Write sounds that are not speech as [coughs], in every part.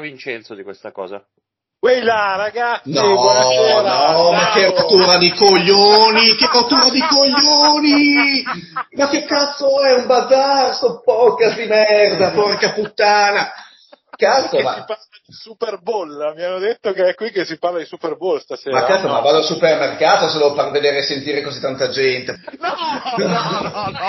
Vincenzo di questa cosa? Quella ragazzi, no, buonasera. No, ma che rottura di coglioni, che rottura di coglioni! Ma che cazzo è un bazar sto podcast di merda, porca puttana! Cazzo, ma... Super Bowl, mi hanno detto che è qui che si parla di Super Bowl stasera. Ma cazzo, no? ma vado al supermercato se devo far vedere e sentire così tanta gente. No, no, no, no.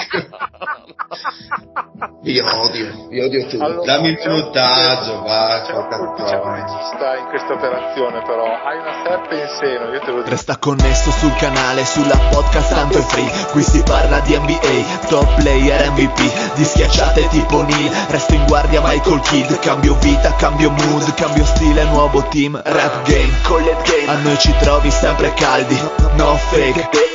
Io odio, io odio tutto. Allora, Dammi il minutaggio, va, C'è un regista in questa operazione però, hai una serpe in seno, io te lo dico. Resta connesso sul canale, sulla podcast tanto è free Qui si parla di NBA, top player MVP Di schiacciate tipo Neil, resto in guardia Michael Kidd Cambio vita, cambio mood, cambio stile, nuovo team Rap game, collet game, a noi ci trovi sempre caldi No fake,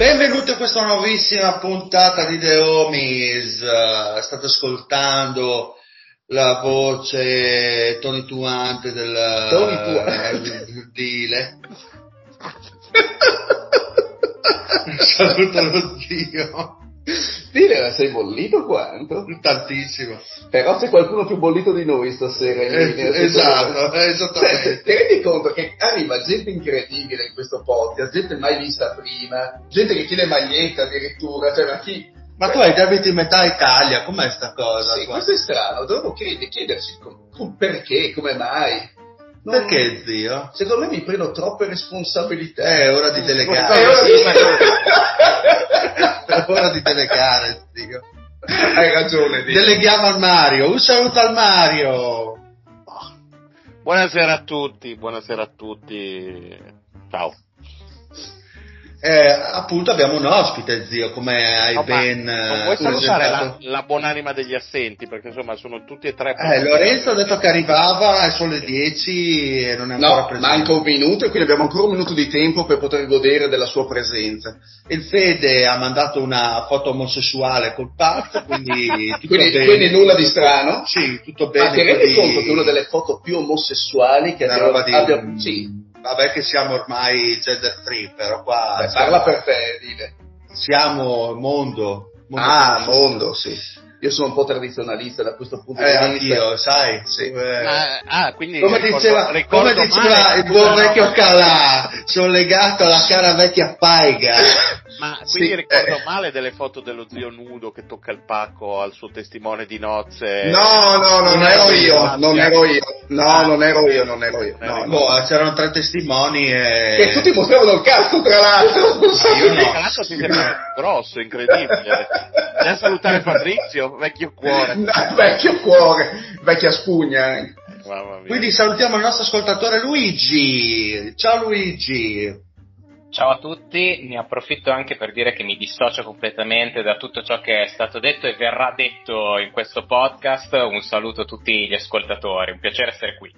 Benvenuti a questa nuovissima puntata di The Homies. State ascoltando la voce tonituante del Tonituante. uh, Dile. [laughs] Saluto lo zio. Dire, sei bollito quanto? Tantissimo. Però c'è qualcuno più bollito di noi stasera in. Eh, esatto, Cioè, esattamente. ti rendi conto che arriva gente incredibile in questo podcast, gente mai vista prima, gente che chiede maglietta addirittura, cioè ma chi... Ma tu hai debiti in metà Italia, com'è sta cosa? Sì, qua? questo è strano, chied- chiederci com- com- perché, come mai. Non- Perché zio? Secondo me mi prendo troppe responsabilità. È ora di È delegare. ora di- [laughs] È ora di delegare, zio. Hai ragione, Dio. Deleghiamo al Mario. Un saluto al Mario. Buonasera a tutti, buonasera a tutti. Ciao. Eh, appunto abbiamo un ospite, zio, come hai No, ben non eh, vuoi salutare la, la buonanima degli assenti, perché insomma sono tutti e tre. Eh, Lorenzo ha detto che arrivava, sono le 10 e non è ancora No, presente. manca un minuto e quindi abbiamo ancora un minuto di tempo per poter godere della sua presenza. Il Fede ha mandato una foto omosessuale col pazzo, quindi [laughs] Quindi, quindi nulla di strano. Sì, tutto bene. Ma ti rendi quindi- conto che una delle foto più omosessuali che abbiamo, di- abbia- sì, Vabbè che siamo ormai gender free, però qua beh, siamo, parla per te, dile. siamo mondo. mondo Ah, mondo, sì. Io sono un po' tradizionalista da questo punto Eh, di vista. anch'io, sai. Sì. Eh, Ma- ah, quindi come ricordo- diceva, ricordo come diceva male- il buon vecchio Calà, sono legato alla cara vecchia paiga. [laughs] Ma quindi Sì, ricordo eh. male delle foto dello zio nudo che tocca il pacco al suo testimone di nozze. No, no, non ero io, non ero io. No, Ah. non ero io, non ero io. No, no. Boh, c'erano tre testimoni e... Che tutti mostravano il cazzo, tra l'altro. [laughs] io no. Tra l'altro ti sembra grosso, incredibile. [laughs] A salutare Fabrizio, vecchio cuore. No, vecchio cuore, vecchia spugna. mia. Quindi salutiamo il nostro ascoltatore Luigi. Ciao Luigi. Ciao a tutti, ne approfitto anche per dire che mi dissocio completamente da tutto ciò che è stato detto e verrà detto in questo podcast. Un saluto a tutti gli ascoltatori, un piacere essere qui.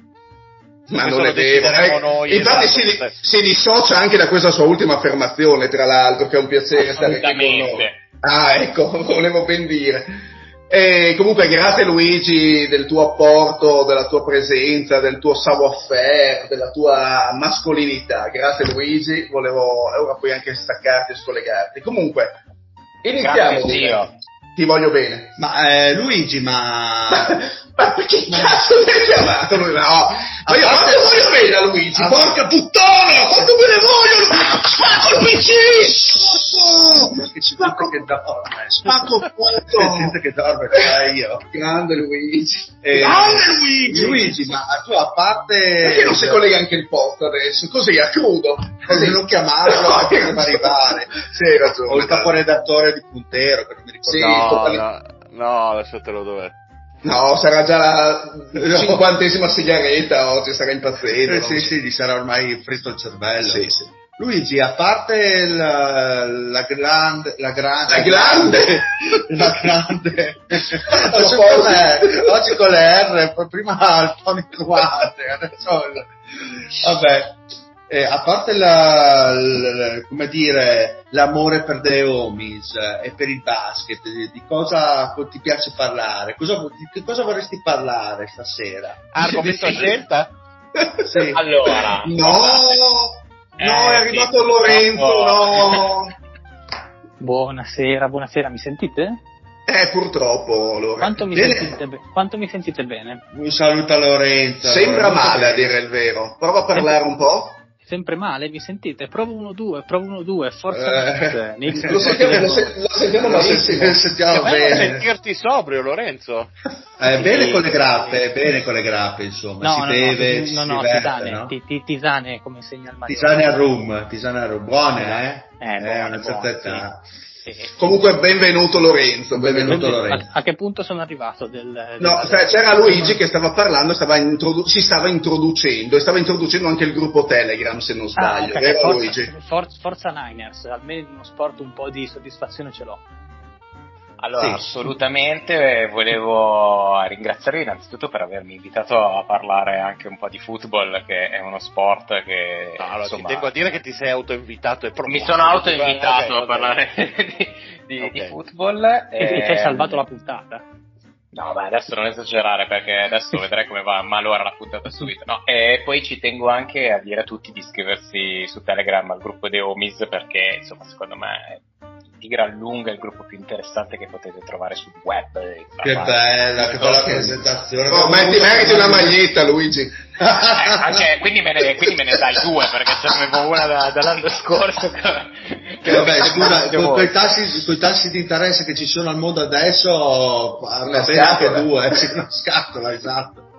Ma Questo non è vero. Eh, noi, infatti esatto. si, si dissocia anche da questa sua ultima affermazione, tra l'altro, che è un piacere stare qui con noi. Ah, ecco, [laughs] volevo ben dire. E comunque grazie Luigi del tuo apporto, della tua presenza, del tuo savoir-faire, della tua mascolinità. Grazie Luigi, volevo ora puoi anche staccarti e scollegarti. Comunque, iniziamo. Grazie. Ti voglio bene. Ma eh, Luigi, ma... [laughs] Ma perché cazzo mi hai chiamato lui? No, ma io parte- voglio bene a Luigi, a- porca puttana, quanto me ne voglio! Spacco il PC! c'è gente che dorme. Spacco C'è punto! gente che dorme, cioè io. Grande Luigi. Eh, Grande Luigi! Luigi, ma tu a parte... Perché non si collega anche il posto adesso? Così, a crudo. Così non chiamarlo anche prima di arrivare. Sì, hai ragione. O il caporedattore di Puntero, che non mi ricordo. Sì, No, no, no, lasciatelo dov'è. No, sarà già la cinquantesima sigaretta oggi, sarà impazzito. Eh, sì, sì, gli sarà ormai fritto il cervello. Sì, sì. Luigi, a parte la, la grande, la grande, La grande! la grande, [laughs] oggi, con le, oggi con le R, prima il Quante, adesso, il- vabbè, eh, a parte la, la- come dire, l'amore per The Homies eh, e per il basket, di, cosa ti piace parlare? Cosa, di che cosa vorresti parlare stasera? Argomento a scelta? [laughs] Sì. Allora, No! No, Eh, è arrivato sì, Lorenzo, no! [laughs] Buonasera, buonasera, mi sentite? Eh, purtroppo, Lorenzo. Quanto mi, Bene. sentite, be- quanto mi sentite bene? Un saluto a Lorenzo. Sembra Molto male, a dire il vero. Prova a parlare un po'. Sempre male, mi sentite? Provo 1-2, provo 1-2, forza Eh. Nix, Lo sentiamo, lo se- lo sentiamo Lo malissimo. senti- sentiamo bene. sentirti sobrio, Lorenzo. Eh, bene con le grappe, bene con le grappe, insomma. No, si no, beve, no, si no, no, diverte, tisane, no? ti- ti- tisane come insegna il Mario. Tisane a rum, tisane a rum. Buone, eh? Eh, buone, a una certa buone, età. Sì, sì. Comunque, benvenuto Lorenzo. Benvenuto. Lorenzo. A, a che punto sono arrivato? Del, del- No, cioè, c'era Luigi che stava parlando, stava introdu- si stava introducendo e stava introducendo anche il gruppo Telegram, se non Ah, sbaglio. ok, Vero forza, Luigi? for- Forza Niners, almeno in uno sport un po' di soddisfazione ce l'ho. Allora, Sì. assolutamente volevo ringraziarvi innanzitutto per avermi invitato a parlare anche un po' di football, che è uno sport che No, allora, insomma, ti tengo a dire che ti sei autoinvitato e mi sono autoinvitato a parlare [laughs] di, di- Ok. di football. E ti ehm, hai salvato la puntata. No, beh, adesso non esagerare perché adesso vedrai come va malora la puntata subito. No, e poi ci tengo anche a dire a tutti di iscriversi su Telegram al gruppo The Homies perché, insomma, secondo me di gran lunga il gruppo più interessante che potete trovare sul web. Che bella, che bella presentazione. Oh, metti, meriti una maglietta, Luigi. Eh, cioè, quindi, me ne, quindi me ne dai due perché ce ne avevo una da- dall'anno scorso. Che, Che vabbè, scusa, con quei tassi, coi tassi di interesse che ci sono al mondo adesso, bene anche due, eh, una scatola, esatto.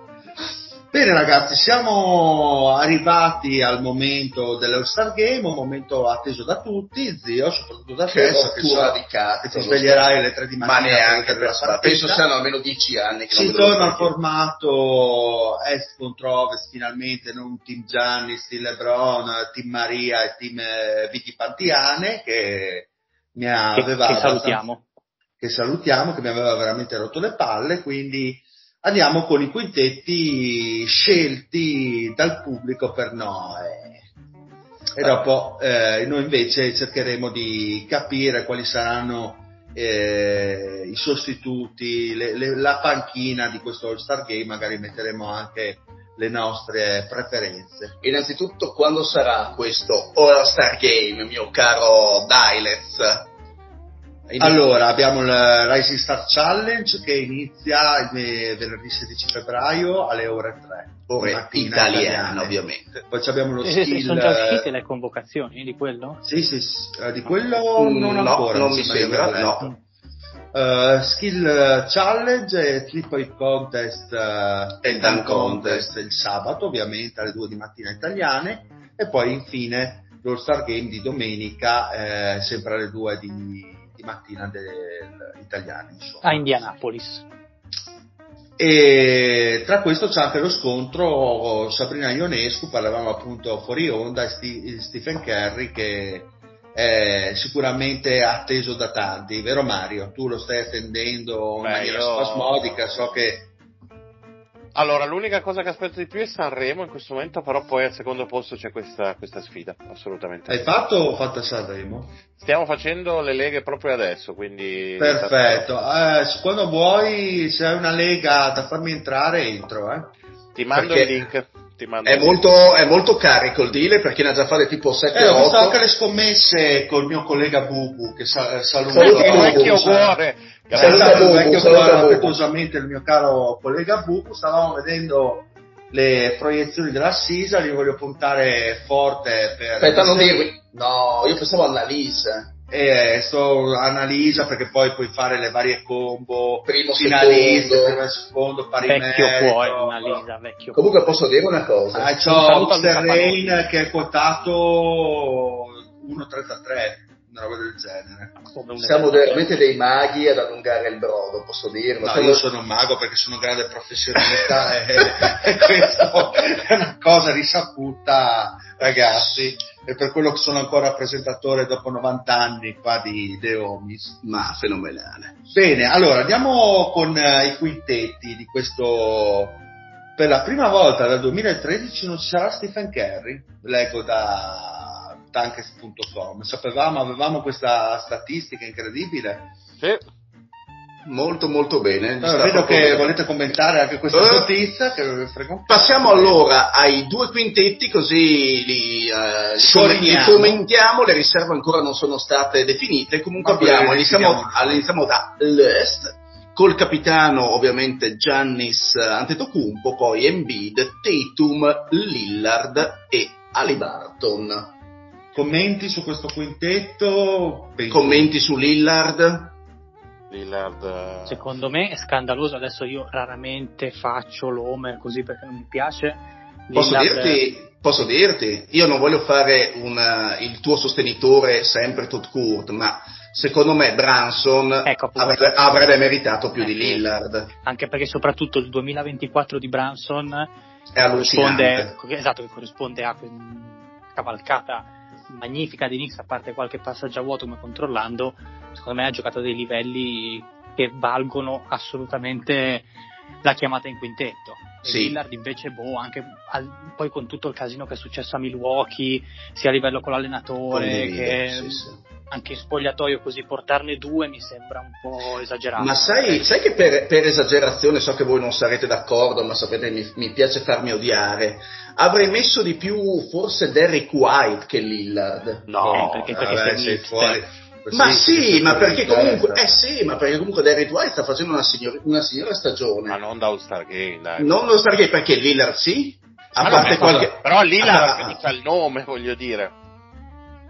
Bene ragazzi, siamo arrivati al momento dell'All Star Game, un momento atteso da tutti, zio, soprattutto da Che te, so che, rottura so di cazzo, che ti sveglierai alle 3 di mattina. Ma neanche per la. Penso siano almeno dieci anni che non Si torna al formato est contro ovest finalmente, non team Giannis, team Lebron, team Maria e team eh, Vicky Pantiane che mi Che, aveva che abbastanza- salutiamo. che salutiamo, che mi aveva veramente rotto le palle, quindi andiamo con i quintetti scelti dal pubblico per noi. E dopo eh, noi invece cercheremo di capire quali saranno eh, i sostituti, le- le- la panchina di questo All-Star Game, magari metteremo anche le nostre preferenze. Innanzitutto, quando sarà questo All-Star Game, mio caro Dilez? Allora, abbiamo il Rising Star Challenge che inizia il venerdì 16 febbraio alle ore 3. ore mattina italiane, italiane. ovviamente. Poi ci abbiamo lo Sì, sì, sì, skill. sono già uscite le convocazioni di quello? Sì, sì, sì, eh, di quello Mm, non no, ancora. non mi sembra, no. Eh, skill challenge e point contest eh, E dunk contest. il sabato ovviamente alle 2 di mattina italiane e poi infine lo Star Game di domenica eh, sempre alle 2 di, di mattina del, italiane insomma. A Indianapolis. E tra questo c'è anche lo scontro Sabrina Ionescu, parlavamo appunto fuori onda, e Sti- Stephen Curry che è sicuramente atteso da tanti, vero Mario? Tu lo stai attendendo in Beh, maniera io- spasmodica, so che Allora, l'unica cosa che aspetto di più è Sanremo in questo momento, però poi al secondo posto c'è questa, questa sfida, assolutamente. hai fatto o fatto a Sanremo? Stiamo facendo le leghe proprio adesso, quindi... Perfetto, Eh, quando vuoi, se hai una lega da farmi entrare, entro. Eh. Ti mando Perché il link. Ti mando È il link. molto, è molto carico il deal perché ne ha già fate tipo 7 Eh, ho visto 8. anche le scommesse col mio collega Bubu, che sa- saluto. Saluta Un vecchio cuore. Saluta Bubu, vecchio saluta cuore affettuosamente il mio caro collega Bubu, stavamo vedendo le proiezioni della Sisa, li voglio puntare forte per... Aspetta, non dirmi. No, io pensavo all'Alise. E sto analisa perché poi puoi fare le varie combo, Primo, finaliste, secondo. primo secondo, pari Vecchio merito. cuore, Annalisa, vecchio Comunque posso dire una cosa. Ah, c'ho Rain che è quotato 1.33, una roba del genere. Siamo veramente dei maghi ad allungare il brodo, posso dirlo. No, Siamo- io sono un mago perché sono un grande professionista [laughs] e, e questo è una cosa risaputa, ragazzi. E per quello che sono ancora presentatore dopo 90 anni qua di The Homies. Ma fenomenale. Bene, allora andiamo con eh, i quintetti di questo. Per la prima volta dal 2013 non ci sarà Stephen Curry, leggo da tankes.com. Sapevamo, avevamo questa statistica incredibile. Sì. Molto molto bene. Allora, vedo che bene. volete commentare anche questa Eh. notizia. Passiamo allora ai due quintetti così li, eh, li commentiamo, le riserve ancora non sono state definite, comunque Ma abbiamo, iniziamo, iniziamo da l'Est, col capitano ovviamente Giannis Antetokounmpo, poi Embiid, Tatum, Lillard e Alibarton. Commenti su questo quintetto? Commenti su Lillard? Lillard. eh, Secondo me è scandaloso, adesso io raramente faccio l'homer così perché non mi piace. Posso dirti, posso dirti, io non voglio fare una- il tuo sostenitore sempre Todd Kurt, ma secondo me Branson Ecco, avrebbe, avrebbe meritato più di Lillard. Anche perché soprattutto il 2024 di Branson È allucinante. corrisponde, esatto, che corrisponde a quella cavalcata magnifica di Knicks, a parte qualche passaggio a vuoto come controllando, secondo me ha giocato a dei livelli che valgono assolutamente la chiamata in quintetto. E Sì. Lillard invece, boh, anche al- poi con tutto il casino che è successo a Milwaukee, sia a livello con l'allenatore Condivido, che sì, sì. Anche in spogliatoio così portarne due mi sembra un po' esagerato. Ma sai, sai che per, per esagerazione, so che voi non sarete d'accordo, ma sapete mi, mi piace farmi odiare, avrei messo di più forse Derrick White che Lillard. No, perché, perché Vabbè, sei fuori. Ma sì, ma perché comunque, eh sì, ma perché comunque Derrick White sta facendo una, signor- una signora stagione. Ma non da All-Star Game, dai. Non lo perché, perché Lillard sì, a parte qualche... Però Lillard [laughs] Ah, organizza il nome, voglio dire.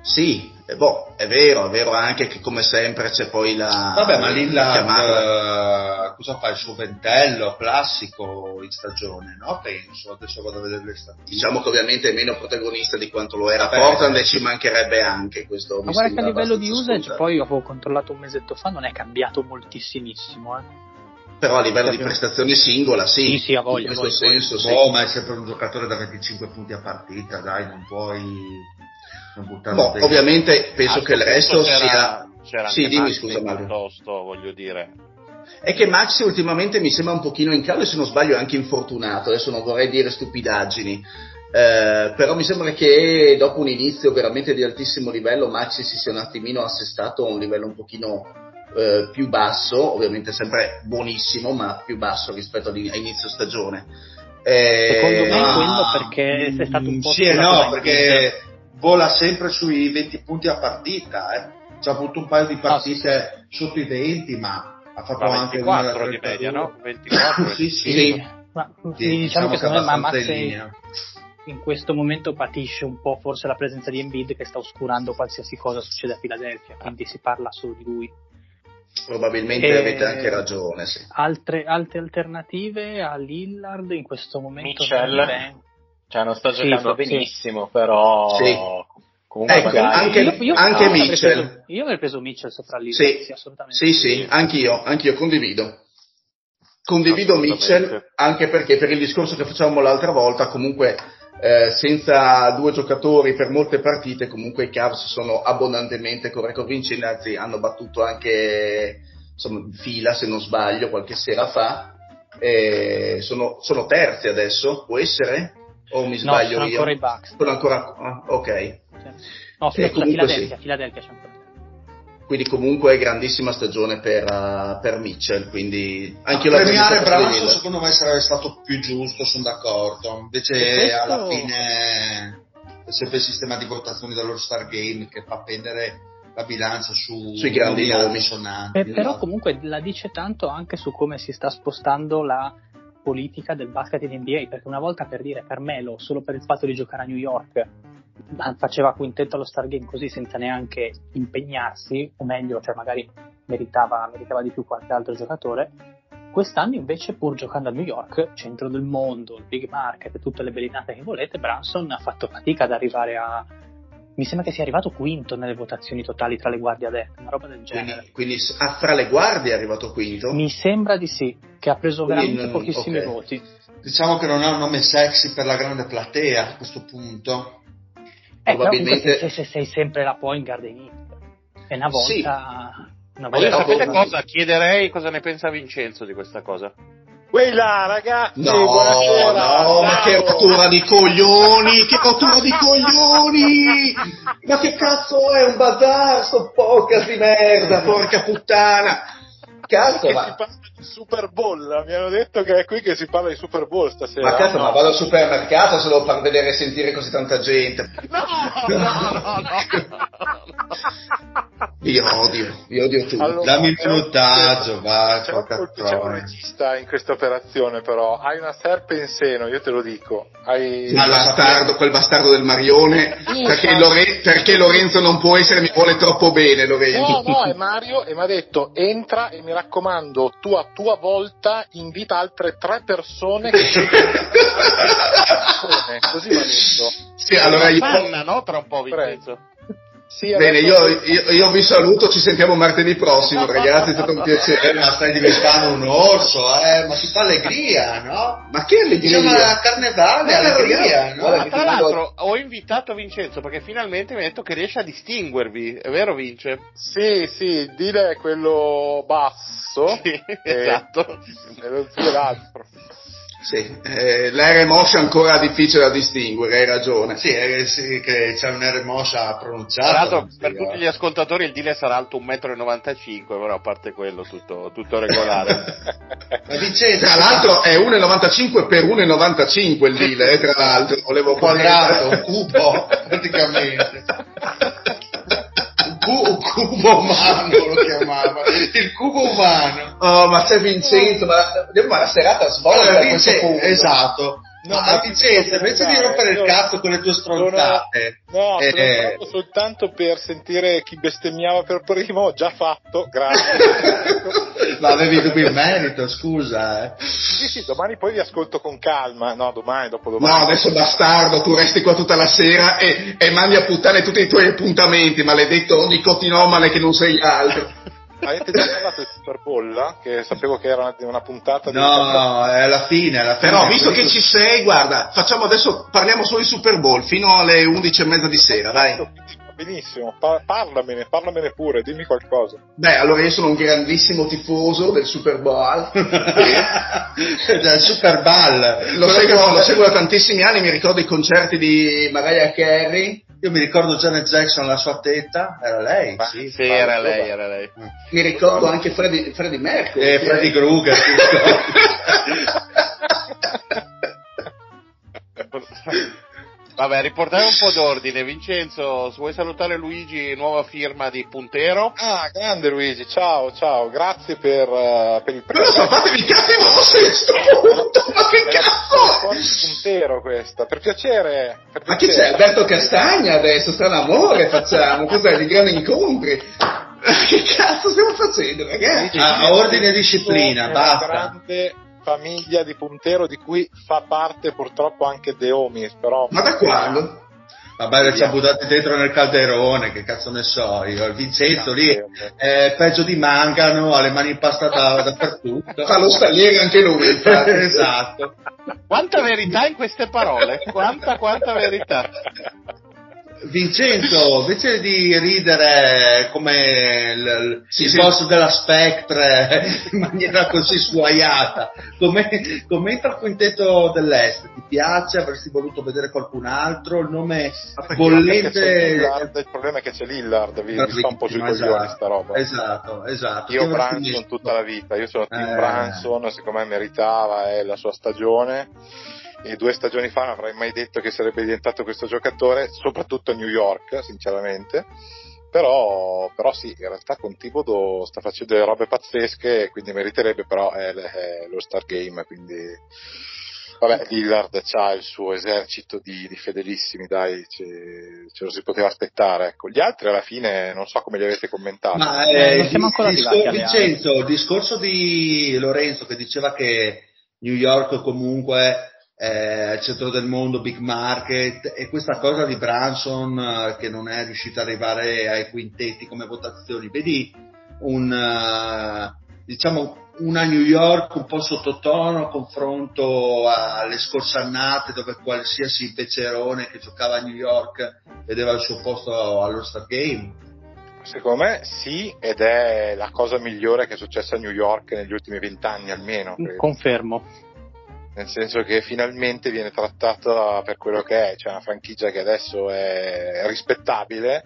Sì, eh, boh, è vero, è vero anche che come sempre c'è poi la... Vabbè, ma la Lillard chiamata. eh, cosa fa? Il suo ventello classico in stagione, no? Penso, adesso vado a vedere le statistiche. Diciamo che ovviamente è meno protagonista di quanto lo era Vabbè, Portland eh, e ci mancherebbe anche questo. Ma guarda che a livello di usage, scontato. poi avevo controllato un mesetto fa, non è cambiato moltissimissimo. Eh. Però a livello di prestazione singola, sì. Sì, sì, ha voglia, In questo ha voglia. senso, sì. Boh, ma è sempre un giocatore da 25 punti a partita, dai, non puoi Boh, dentro. ovviamente penso che il sto resto c'era- sia... C'era Sì, dimmi Maxi scusa Mario. piuttosto, voglio dire. È che Maxi ultimamente mi sembra un pochino in calo e se non sbaglio è anche infortunato, adesso non vorrei dire stupidaggini, eh, però mi sembra che dopo un inizio veramente di altissimo livello Maxi si sia un attimino assestato a un livello un pochino eh, più basso, ovviamente sempre buonissimo, ma più basso rispetto all'in- a inizio stagione. Eh, Secondo me Ah, quello perché è stato un po' Sì no, perché vola sempre sui 20 punti a partita, eh. Ci ha avuto un paio di partite sotto i 20, ma ha fatto Ma anche una 24 da di media, 32. no? 24. sì, sì. Sì. Ma, Sì, diciamo, che secondo me Max in in questo momento patisce un po' forse la presenza di Embiid che sta oscurando qualsiasi cosa succede a Philadelphia, quindi si parla solo di lui. Probabilmente Eh, avete anche ragione, sì. Altre, altre alternative a Lillard in questo momento Mitchell. Cioè, non sta Sì, giocando sì. benissimo, però Sì. comunque Ecco, magari... anche- Io- io- anche io avrei Mitchell. preso- io avrei preso Mitchell sopra Lillard, Sì, sì, assolutamente. sì, sì, anch'io, anch'io condivido. Condivido. Mitchell anche perché per il discorso che facevamo l'altra volta, comunque eh, senza due giocatori per molte partite, comunque i Cavs sono abbondantemente con record vincenti, anzi hanno battuto anche insomma, fila se non sbaglio qualche sera fa. Eh, sono, sono terzi adesso, può essere? O mi No, sbaglio sono io? ancora i Bucks. Sono ancora, ah, ok. Sì. No, fino Eh, a comunque Philadelphia, sì. Philadelphia c'è ancora. Quindi comunque grandissima stagione per, uh, per Mitchell, quindi anche io premiare Branson secondo me sarebbe stato più giusto, sono d'accordo. Invece questo- alla fine è sempre il sistema di votazioni dell'All Star Game che fa pendere la bilancia su Sui grandi nomi. assonanti. Eh, però esatto. comunque la dice tanto anche su come si sta spostando la politica del basket in NBA, perché una volta per dire Carmelo, solo per il fatto di giocare a New York, faceva quintetto allo Stargame così senza neanche impegnarsi, o meglio, cioè magari meritava, meritava di più qualche altro giocatore. Quest'anno invece, pur giocando a New York, centro del mondo, il big market, tutte le bellinate che volete, Branson ha fatto fatica ad arrivare a... Mi sembra che sia arrivato quinto nelle votazioni totali tra le guardie adette, una roba del genere. Quindi, quindi ah, fra le guardie è arrivato quinto? Mi sembra di sì, che ha preso Quindi veramente non- pochissimi ok. voti. Diciamo che non è un nome sexy per la grande platea a questo punto. Eh, Probabilmente- se, se sei sempre la point guard inizia. E una volta... Sì. Una Ma io volta sapete no. cosa? Chiederei cosa ne pensa Vincenzo di questa cosa. Quella ragazzi, No, buonasera. no, ma che rottura di coglioni, che rottura di coglioni! Ma che cazzo è un bazar, sto podcast di merda, porca puttana! Cazzo, ma, Super Bowl, mi hanno detto che è qui che si parla di Super Bowl stasera. ma cazzo, No. ma vado al supermercato se devo far vedere e sentire così tanta gente. [laughs] No, no, no, Vi [laughs] odio, vi odio tutti. Allora, Dammi il minutaggio, va, C'è un, c'è un regista in questa operazione, però. Hai una serpe in seno, io te lo dico. Hai... Quel bastardo, quel bastardo del Marione, [laughs] perché, ma- Lore- perché Lorenzo non può essere, mi vuole troppo bene Lorenzo. No, no, è Mario e mi ha detto entra e mi raccomando, tu a tua volta invita altre tre persone che persone, [laughs] così ha detto. Sì, allora io, Fanna, no? Tra un po', Vincenzo. Sì, bene, io, io- io vi saluto, ci sentiamo martedì prossimo [laughs] ragazzi, è stato un Eh, piacere. ma stai diventando un orso, eh? Ma si fa allegria, no? Ma che allegria! Diciamo la carnevale, Ma allegria, no? guarda Ma tra l'altro ho invitato Vincenzo perché finalmente mi ha detto che riesce a distinguervi, è vero Vince? Sì, sì, è quello basso Sì, e- esatto. e lo zio l'altro. Sì, eh, l'R Mosh è ancora difficile da distinguere, hai ragione. Sì, eh, sì, che c'è un R mossa pronunciato. Tra l'altro per dica. tutti gli ascoltatori il dealer sarà alto 1,95 m, però a parte quello tutto, tutto regolare. [laughs] Ma Vincenzo, Tra l'altro è 1,95 per 1,95 il deal, eh, tra l'altro, volevo quadrato, un cubo, praticamente. [laughs] Cu- cubo umano lo chiamava, il cubo umano. Oh, ma c'è Vincenzo, ma, ma la serata svolta Allora, a questo Vince- punto. esatto. No, ma Vincenzo, invece di rompere il cazzo con le tue stronzate, No, eh, sono soltanto per sentire chi bestemmiava per primo, ho già fatto, grazie. [laughs] ma avevi dubbi in merito, scusa. Eh. sì, sì, domani poi vi ascolto con calma, no, domani, dopodomani. No, adesso bastardo, tu resti qua tutta la sera e, e mandi a puttane tutti i tuoi appuntamenti, maledetto nicotinomane che non sei altro. Avete già parlato di Super Bowl? Che sapevo che era una, una puntata di... No, no, è alla fine, alla fine. Però, visto che ci sei, guarda, facciamo adesso, parliamo solo di Super Bowl fino alle 11 e mezza di sera, dai. Benissimo, pa- parlamene, parlamene pure, dimmi qualcosa. Beh, allora io sono un grandissimo tifoso del Super Bowl. [laughs] del Super Ball. Lo seguo, lo seguo da tantissimi anni, mi ricordo i concerti di Mariah Carey, Io mi ricordo Janet Jackson, la sua tetta, era lei, Ma- sì. Sì, era lei, era lei. mi ricordo anche Freddie, Freddie Mercury. E Freddy Krueger? [laughs] Vabbè, riportiamo un po' d'ordine. Vincenzo, se vuoi salutare Luigi, nuova firma di Puntero. Ah, grande Luigi, ciao, ciao, grazie per, eh, per il Però so, fatevi i cazzi vostri a sto punto, ma che cazzo puntero questa, per piacere. Per Ma chi c'è? Alberto Castagna adesso? Strano amore facciamo, cos'è? Di grandi incontri? [laughs] Che cazzo stiamo facendo, ragazzi? Ah, a ordine e disciplina, basta. Grande famiglia di puntero di cui fa parte purtroppo anche De Omis, però... Ma da quando? Vabbè, ci ha buttati dentro nel calderone, che cazzo ne so io. Il Vincenzo lì è peggio di Mangano, ha le mani impastate da- dappertutto. [laughs] Fa lo stagliere anche lui, [laughs] esatto. Quanta verità in queste parole? Quanta, quanta verità. Vincenzo, invece di ridere come il, Sì, il sì. boss della Spectre [laughs] in maniera così suaiata, come- commenta il quintetto dell'Est, ti piace? Avresti voluto vedere qualcun altro? Il nome c'è bollente... Lillard, il problema è che c'è Lillard, vi, vi sta un po' sui coglioni esatto. sta roba. Esatto, esatto. Io Branson tutta la vita, io sono team Eh. Branson, secondo me meritava eh, la sua stagione e due stagioni fa non avrei mai detto che sarebbe diventato questo giocatore, soprattutto a New York, sinceramente. Però, però sì, in realtà con Thibodeau sta facendo delle robe pazzesche, quindi meriterebbe, però è, è lo Star Game, quindi Vabbè, Lillard ha il suo esercito di, di fedelissimi, dai, ce, ce, lo si poteva aspettare. Ecco. Gli altri alla fine non so come li avete commentati. Ma eh, non siamo ancora discor- arrivati Vincenzo, il discorso di Lorenzo che diceva che New York comunque il centro del mondo, big market, e questa cosa di Branson eh, che non è riuscita ad arrivare ai quintetti come votazioni, vedi un, uh, diciamo, una New York un po' sottotono a confronto alle scorse annate dove qualsiasi pecerone che giocava a New York vedeva il suo posto allo Star Game? Secondo me sì, ed è la cosa migliore che è successa a New York negli ultimi vent'anni almeno. Credo. Confermo. Nel senso che finalmente viene trattata per quello che è, cioè una franchigia che adesso è rispettabile,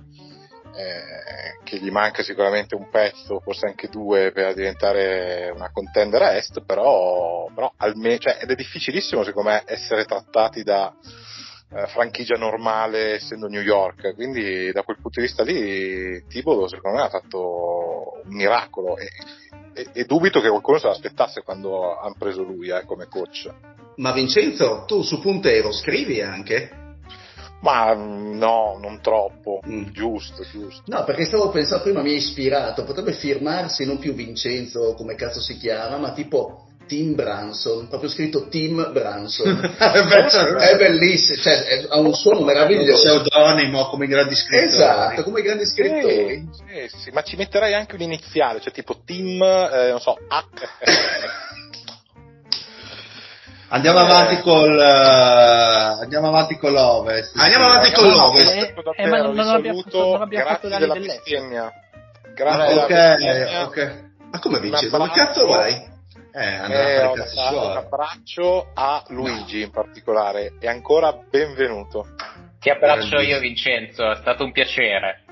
eh, che gli manca sicuramente un pezzo, forse anche due per diventare una contender a est, però, però almeno, cioè, ed è difficilissimo secondo me essere trattati da eh, franchigia normale essendo New York, quindi da quel punto di vista lì Tibodo secondo me ha fatto un miracolo. E, e, e dubito che qualcuno se l'aspettasse quando hanno preso lui eh, come coach. Ma Vincenzo, tu su Puntero scrivi anche? Ma no, non troppo, mm. giusto, giusto. No, perché stavo pensando, prima mi ha ispirato, potrebbe firmarsi non più Vincenzo, come cazzo si chiama, ma tipo Tim Branson, proprio scritto Tim Branson. [laughs] è bellissimo, cioè ha un suono meraviglioso. Un pseudonimo come i grandi scrittori. Esatto, come i grandi scrittori. Sì, sì, sì, ma ci metterei anche un iniziale, cioè tipo Tim, eh, non so, H. [laughs] Andiamo avanti col uh, andiamo avanti con l'Ovest. Andiamo avanti con l'Ovest. Eh, eh, ma non, non abbiamo, non abbiamo fatto della bestemmia. Grazie ok, ok. Ma come vince? Dove cazzo vai? Eh, eh un, un abbraccio a Luigi in particolare e ancora benvenuto. Ti abbraccio io Vincenzo, è stato un piacere.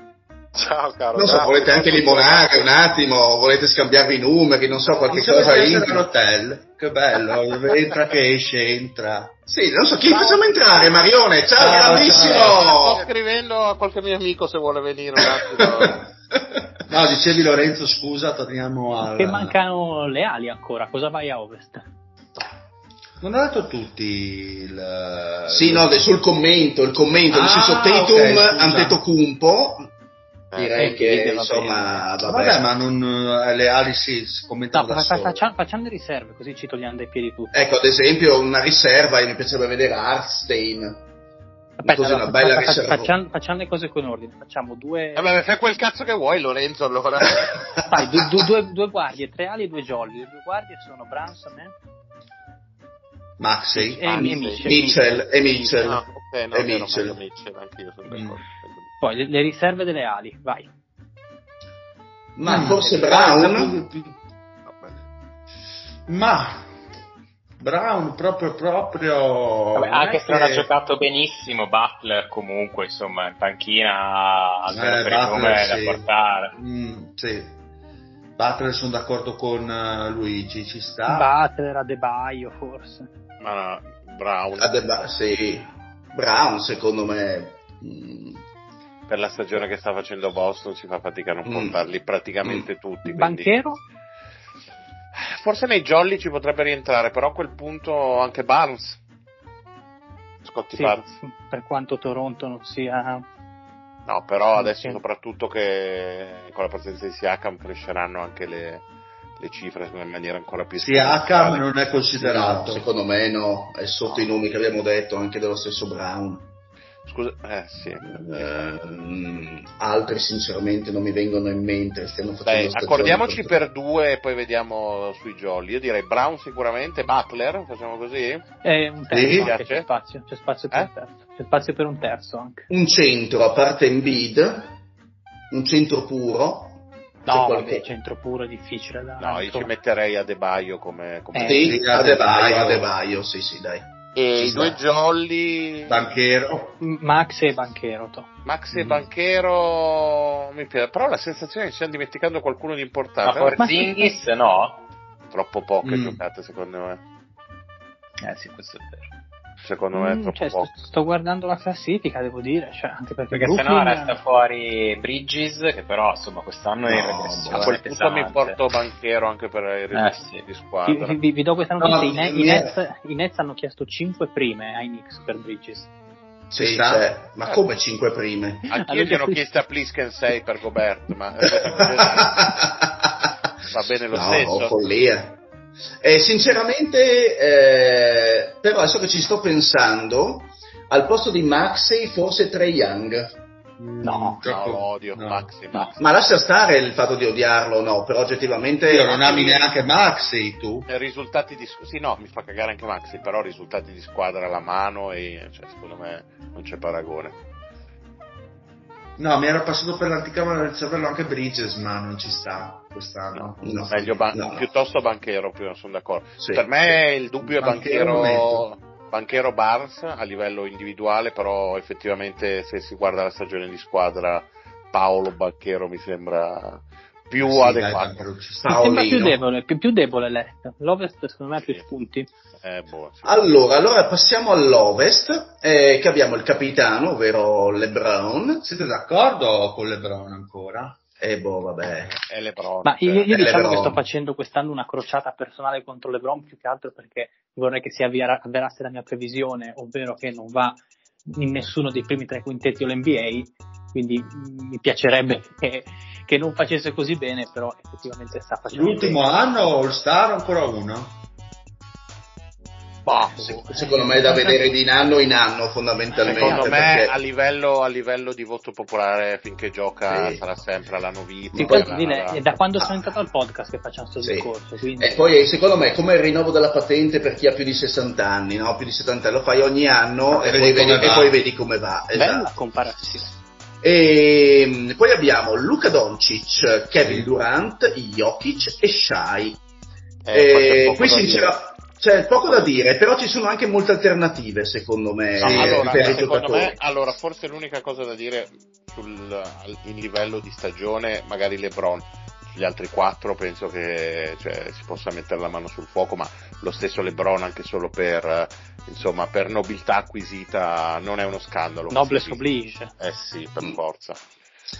Ciao caro. Non so, volete anche limonare un attimo, volete scambiarvi i numeri, non so, qualche cosa in hotel. Che bello, entra che esce, entra. Sì, non so, chi facciamo entrare, Marione? Ciao, ciao grandissimo! Ciao. Sto scrivendo a qualche mio amico se vuole venire un attimo. [laughs] no, dicevi Lorenzo, scusa, torniamo a... Che mancano le ali ancora, cosa vai a ovest? Non ho dato tutti il... Sì, no, sul commento, il commento, ah, nel senso Tatum, okay, Antetokounmpo, eh, direi che insomma vabbè. vabbè. ma non, eh, le ali si commentano no, fa, facciamo, facciamo le riserve così ci togliamo dai piedi tutti ecco ad esempio una riserva mi piacerebbe vedere Hearthstone Aspetta, allora, una bella fa, fa, facciamo, facciamo, le cose con ordine facciamo due vabbè fai quel cazzo che vuoi Lorenzo allora [laughs] Fai, due, due, due, due, guardie tre ali e due jolly le due guardie sono Branson eh? Maxey e, Mitchell e Mitchell ah, okay, no, e Mitchell. Mitchell sono d'accordo mm. Poi le, le riserve delle ali, vai. Ma mm, forse Brown? Ma Brown proprio proprio Vabbè, anche se non ha giocato benissimo Butler comunque insomma in panchina almeno eh, per il nome sì. da portare mm, sì. Butler sono d'accordo con uh, Luigi ci sta Butler a De Baio forse ma no, Brown a sì. Brown secondo me mm, per la stagione che sta facendo Boston si fa fatica a non mm. portarli praticamente mm. tutti. Quindi... Banchero? Forse nei jolly ci potrebbe rientrare, però a quel punto anche Barnes. Scotty sì, Barnes. Per quanto Toronto non sia... No, però adesso sì. soprattutto che con la presenza di Siakam cresceranno anche le, le cifre in maniera ancora più Siakam non è considerato. No, secondo me no, è sotto no. i nomi che abbiamo detto, anche dello stesso Brown. Scusa, eh sì. Uh, altri sinceramente non mi vengono in mente. Stiamo facendo Dai, accordiamoci per... per due e poi vediamo sui jolly. Io direi Brown sicuramente, Butler, facciamo così? Eh, un terzo sì. anche, c'è spazio, c'è spazio per eh? un terzo. C'è spazio per un terzo anche. Un centro, a parte Embiid, un centro puro. No, qualche... centro puro è difficile da... No, io ci metterei a De Baio come... come... Eh, sì, a De Baio, a De Baio, sì sì dai e i due jolly? Banchero. Max e Banchero to. Max e mm. Banchero mi piace però la sensazione è che stiamo dimenticando qualcuno di importante. Ma Porzingis no? Troppo poche mm. giocate secondo me. Eh sì questo è vero Secondo me è Mm, troppo cioè, sto, poco. sto guardando la classifica, devo dire, cioè, anche perché, Perché sennò resta fuori Bridges, che però insomma quest'anno è in No, regressione A quel punto mi porto banchero anche per il Eh, sì. di Vi, squadra. vi- vi- vi do questa notizia, No, i, Ne- i Nets, i Nets hanno chiesto 5 prime ai Knicks per Bridges. Sì, sta? cioè, ma come 5 prime? Anch'io gli hanno chiesto- a Plisken 6 per Gobert, ma eh, [laughs] va bene lo no, stesso. follia. Eh, sinceramente, eh, però adesso che ci sto pensando, al posto di Maxey forse Trey Young. No, No, lo odio, no. Maxi, Maxi. Ma lascia stare il fatto di odiarlo, no, però oggettivamente... Io non ami neanche Maxi, tu? Eh, Risultati di sì, no, mi fa cagare anche Maxi, però risultati di squadra alla mano e cioè, secondo me non c'è paragone. No, mi era passato per l'anticamera del cervello anche Bridges, ma non ci sta quest'anno. No. Meglio ban- no. piuttosto banchero, più sono d'accordo. Sì. Per me il dubbio è Banchero banchero, banchero Barnes a livello individuale, però effettivamente se si guarda la stagione di squadra Paolo Banchero mi sembra più Sì, dai, adeguato. Sta. mi sembra più debole, più, più debole l'Est. L'Ovest secondo me ha più Sì. spunti. Eh, boh, sì. Allora, allora passiamo all'Ovest, eh, che abbiamo il capitano, ovvero LeBron. Siete d'accordo con LeBron ancora? E boh, vabbè. È LeBron. Ma io, io Eh, diciamo LeBron. che sto facendo quest'anno una crociata personale contro LeBron più che altro perché vorrei che si avverasse la mia previsione, ovvero che non va in nessuno dei primi tre quintetti all'NBA, quindi mm, mi piacerebbe che, che non facesse così bene, però effettivamente sta facendo L'ultimo bene. anno All Star ancora uno? Bah, Se- secondo me è da vedere di anno in anno, fondamentalmente. Secondo me perché- a livello, a livello di voto popolare finché gioca Sì. sarà sempre alla novità. Sì, poi- Dile, è da quando sono entrato al podcast che facciamo questo Sì. discorso, quindi E poi secondo me è come il rinnovo della patente per chi ha più di 60 anni, no? Più di 70 anni lo fai ogni anno E e, poi vedi, come e va. poi vedi come va. bella Esatto. comparazione. E poi abbiamo Luca Doncic, Kevin. Durant, Jokic e Shai. Eh, Eh, qui da sincera- c'è poco da dire, però ci sono anche molte alternative secondo me No, eh, allora, per i giocatori. me, allora, forse l'unica cosa da dire sul, in livello di stagione, magari LeBron, sugli altri quattro penso che cioè, si possa mettere la mano sul fuoco, ma lo stesso LeBron anche solo per, insomma, per nobiltà acquisita non è uno scandalo. Noblesse Sì, oblige. Eh sì, per forza.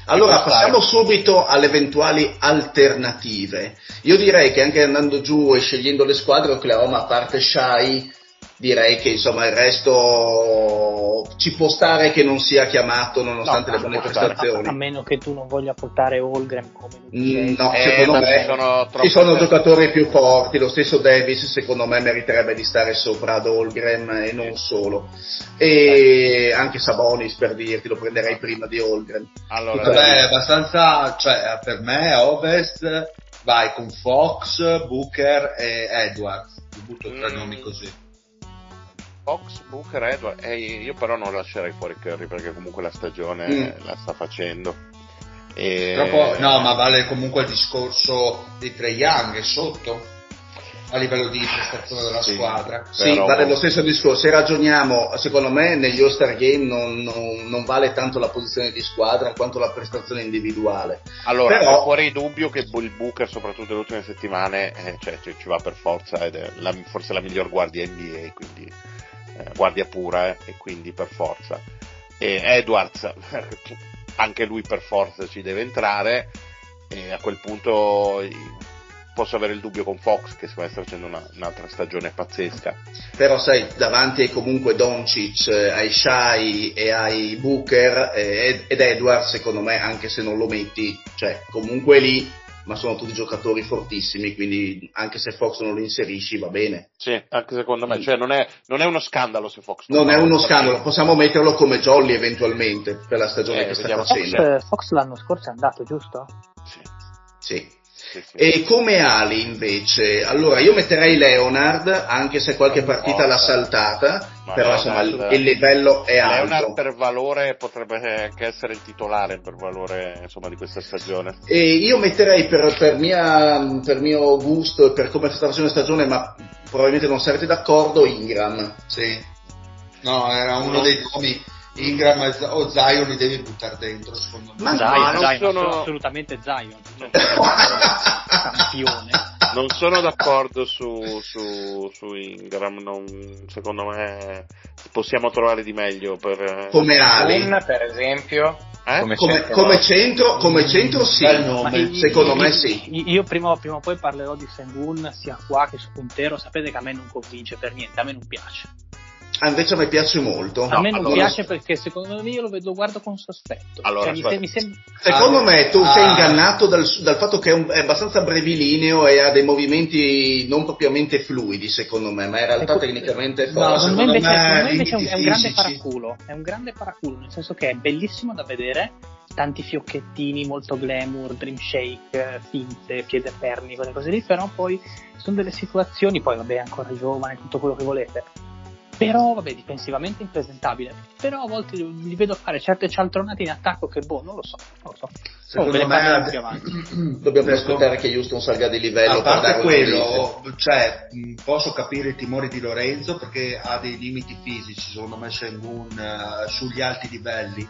Allora, Può passiamo subito alle eventuali alternative. Io direi che anche andando giù e scegliendo le squadre, Oklahoma, a parte Shai, direi che insomma il resto ci può stare che non sia chiamato nonostante No, le buone stare. A, a prestazioni. meno che tu non voglia portare Holgram come Mm, No, Eh, secondo me ci sono ci sono giocatori più forti, lo stesso Davis secondo me meriterebbe di stare sopra ad Holgren e non solo. E anche Sabonis per dirti, lo prenderei prima di Holgren. Allora, Vabbè, Vabbè, abbastanza, cioè per me Ovest vai con Fox, Booker e Edwards. Ti butto tre Mm. nomi così. Fox, Booker, Edward, eh, io però non lascerei fuori Curry perché comunque la stagione Mm. la sta facendo. E... Troppo- no, ma vale comunque il discorso di Trey Young è sotto a livello di prestazione della Sì. squadra. Sì, Però- vale lo stesso discorso. Se ragioniamo, secondo me negli All-Star Game non, non- non vale tanto la posizione di squadra quanto la prestazione individuale. Allora, Però- è fuori dubbio che il Booker, soprattutto nelle ultime settimane, eh, cioè, ci, ci va per forza ed è la- forse la miglior guardia NBA, quindi eh, guardia pura eh, e quindi per forza. E Edwards, [laughs] anche lui per forza ci deve entrare e a quel punto eh, posso avere il dubbio con Fox che secondo me sta facendo una- un'altra stagione pazzesca. Però sai, davanti ai comunque Doncic, eh, ai Shai e ai Booker ed Edwards, secondo me, anche se non lo metti, cioè comunque lì, ma sono tutti giocatori fortissimi, quindi anche se Fox non lo inserisci va bene. Sì, anche secondo me, cioè non è, non è uno scandalo se Fox Non è uno scandalo, possiamo metterlo come Jolly eventualmente per la stagione Eh, che sta Fox, facendo. eh, Fox l'anno scorso è andato, giusto? Sì, Sì. Sì, sì. E come ali invece? Allora io metterei Leonard, anche se qualche partita l'ha saltata, Ma però insomma il, Leonard- il livello è Leonard alto. per valore potrebbe anche essere il titolare per valore insomma, di questa stagione. E io metterei per, per, mia- per mio gusto e per come sta facendo la stagione, ma probabilmente non sarete d'accordo, Ingram. Sì. No, era uno dei nomi. Ingram o Zion li devi buttare dentro, secondo me. Ma- Zion, non Zion, sono- assolutamente Zion. [laughs] Campione. non sono d'accordo su, su, su Ingram, non, secondo me possiamo trovare di meglio per... Come. Un, per esempio, Eh? Come, come centro, come centro sì, Bel nome. io- secondo io- me sì. Io prima, prima o poi parlerò di Sengun sia qua che su Puntero. Sapete che a me non convince per niente, a me non piace. Ah, invece a me piace molto. a me non allora- piace perché secondo me io lo, vedo, lo guardo con sospetto. Allora, Cioè, mi, aspetta. se- mi sembra. Secondo Ah, me tu ah. sei ingannato dal, dal fatto che è, un- è abbastanza brevilineo e ha dei movimenti non propriamente fluidi, secondo me, ma in realtà Ecco, tecnicamente è No, forte. secondo me invece, me secondo me invece è, un, limiti è un grande paraculo. È un grande paraculo, nel senso che è bellissimo da vedere. Tanti fiocchettini, molto glamour, dream shake, finte, piede perni, quelle cose lì, però poi sono delle situazioni, poi vabbè è ancora giovane, tutto quello che volete. Però vabbè, difensivamente impresentabile. Però a volte li vedo fare certe cialtronate in attacco che boh, non lo so, non lo so. Secondo ne me più avanti. [clears throat] Dobbiamo Secondo- aspettare che Houston salga di livello a per dare parte quello, cioè, posso capire i timori di Lorenzo perché ha dei limiti fisici, secondo me Shengun eh, sugli alti livelli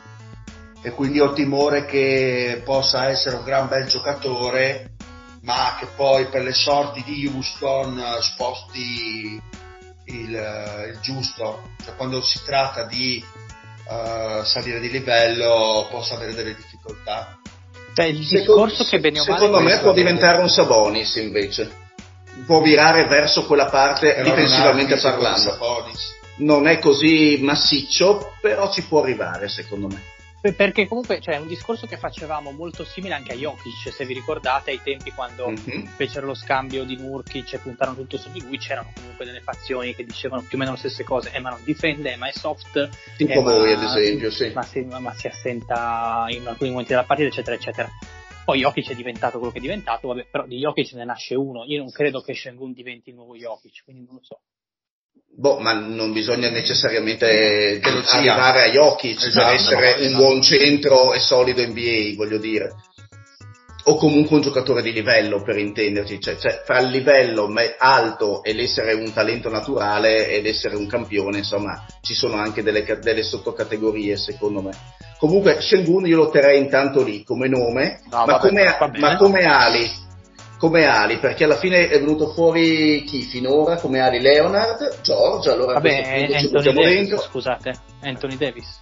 e quindi ho timore che possa essere un gran bel giocatore ma che poi per le sorti di Houston eh, sposti il, eh, il giusto, cioè quando si tratta di eh, salire di livello possa avere delle difficoltà. Cioè, il Secondo- discorso che bene o male Secondo me può diventare un Sabonis invece. Può virare verso quella parte Però difensivamente parlando. Non è così massiccio, però ci può arrivare secondo me. Per- Perché comunque c'è un discorso che facevamo molto simile anche a Jokic, se vi ricordate ai tempi quando Mhm. fecero lo scambio di Nurkic e puntarono tutto su di lui, c'erano comunque delle fazioni che dicevano più o meno le stesse cose, eh ma non difende, eh, ma è soft, Tipo eh, ma- voi ad esempio, sì. ma, si, ma- ma si assenta in alcuni momenti della partita, eccetera, eccetera. Poi Jokic è diventato quello che è diventato, vabbè, però di Jokic ne nasce uno, io non credo che Shengun diventi il nuovo Jokic, quindi non lo so. Boh, ma non bisogna necessariamente lo sia. arrivare a Jokic Esatto, per essere no, un esatto. buon centro e solido NBA, voglio dire. O comunque un giocatore di livello, per intenderci. Cioè, cioè, fra il livello alto e l'essere un talento naturale ed essere un campione, insomma, ci sono anche delle, delle sottocategorie, secondo me. Comunque, Shengun io lo terrei intanto lì come nome, No, ma, vabbè, come, ma come ali. Come ali, perché alla fine è venuto fuori chi finora come ali Leonard, George, allora Vabbè, punto ci Anthony buttiamo Davis, dentro. scusate, Anthony Davis.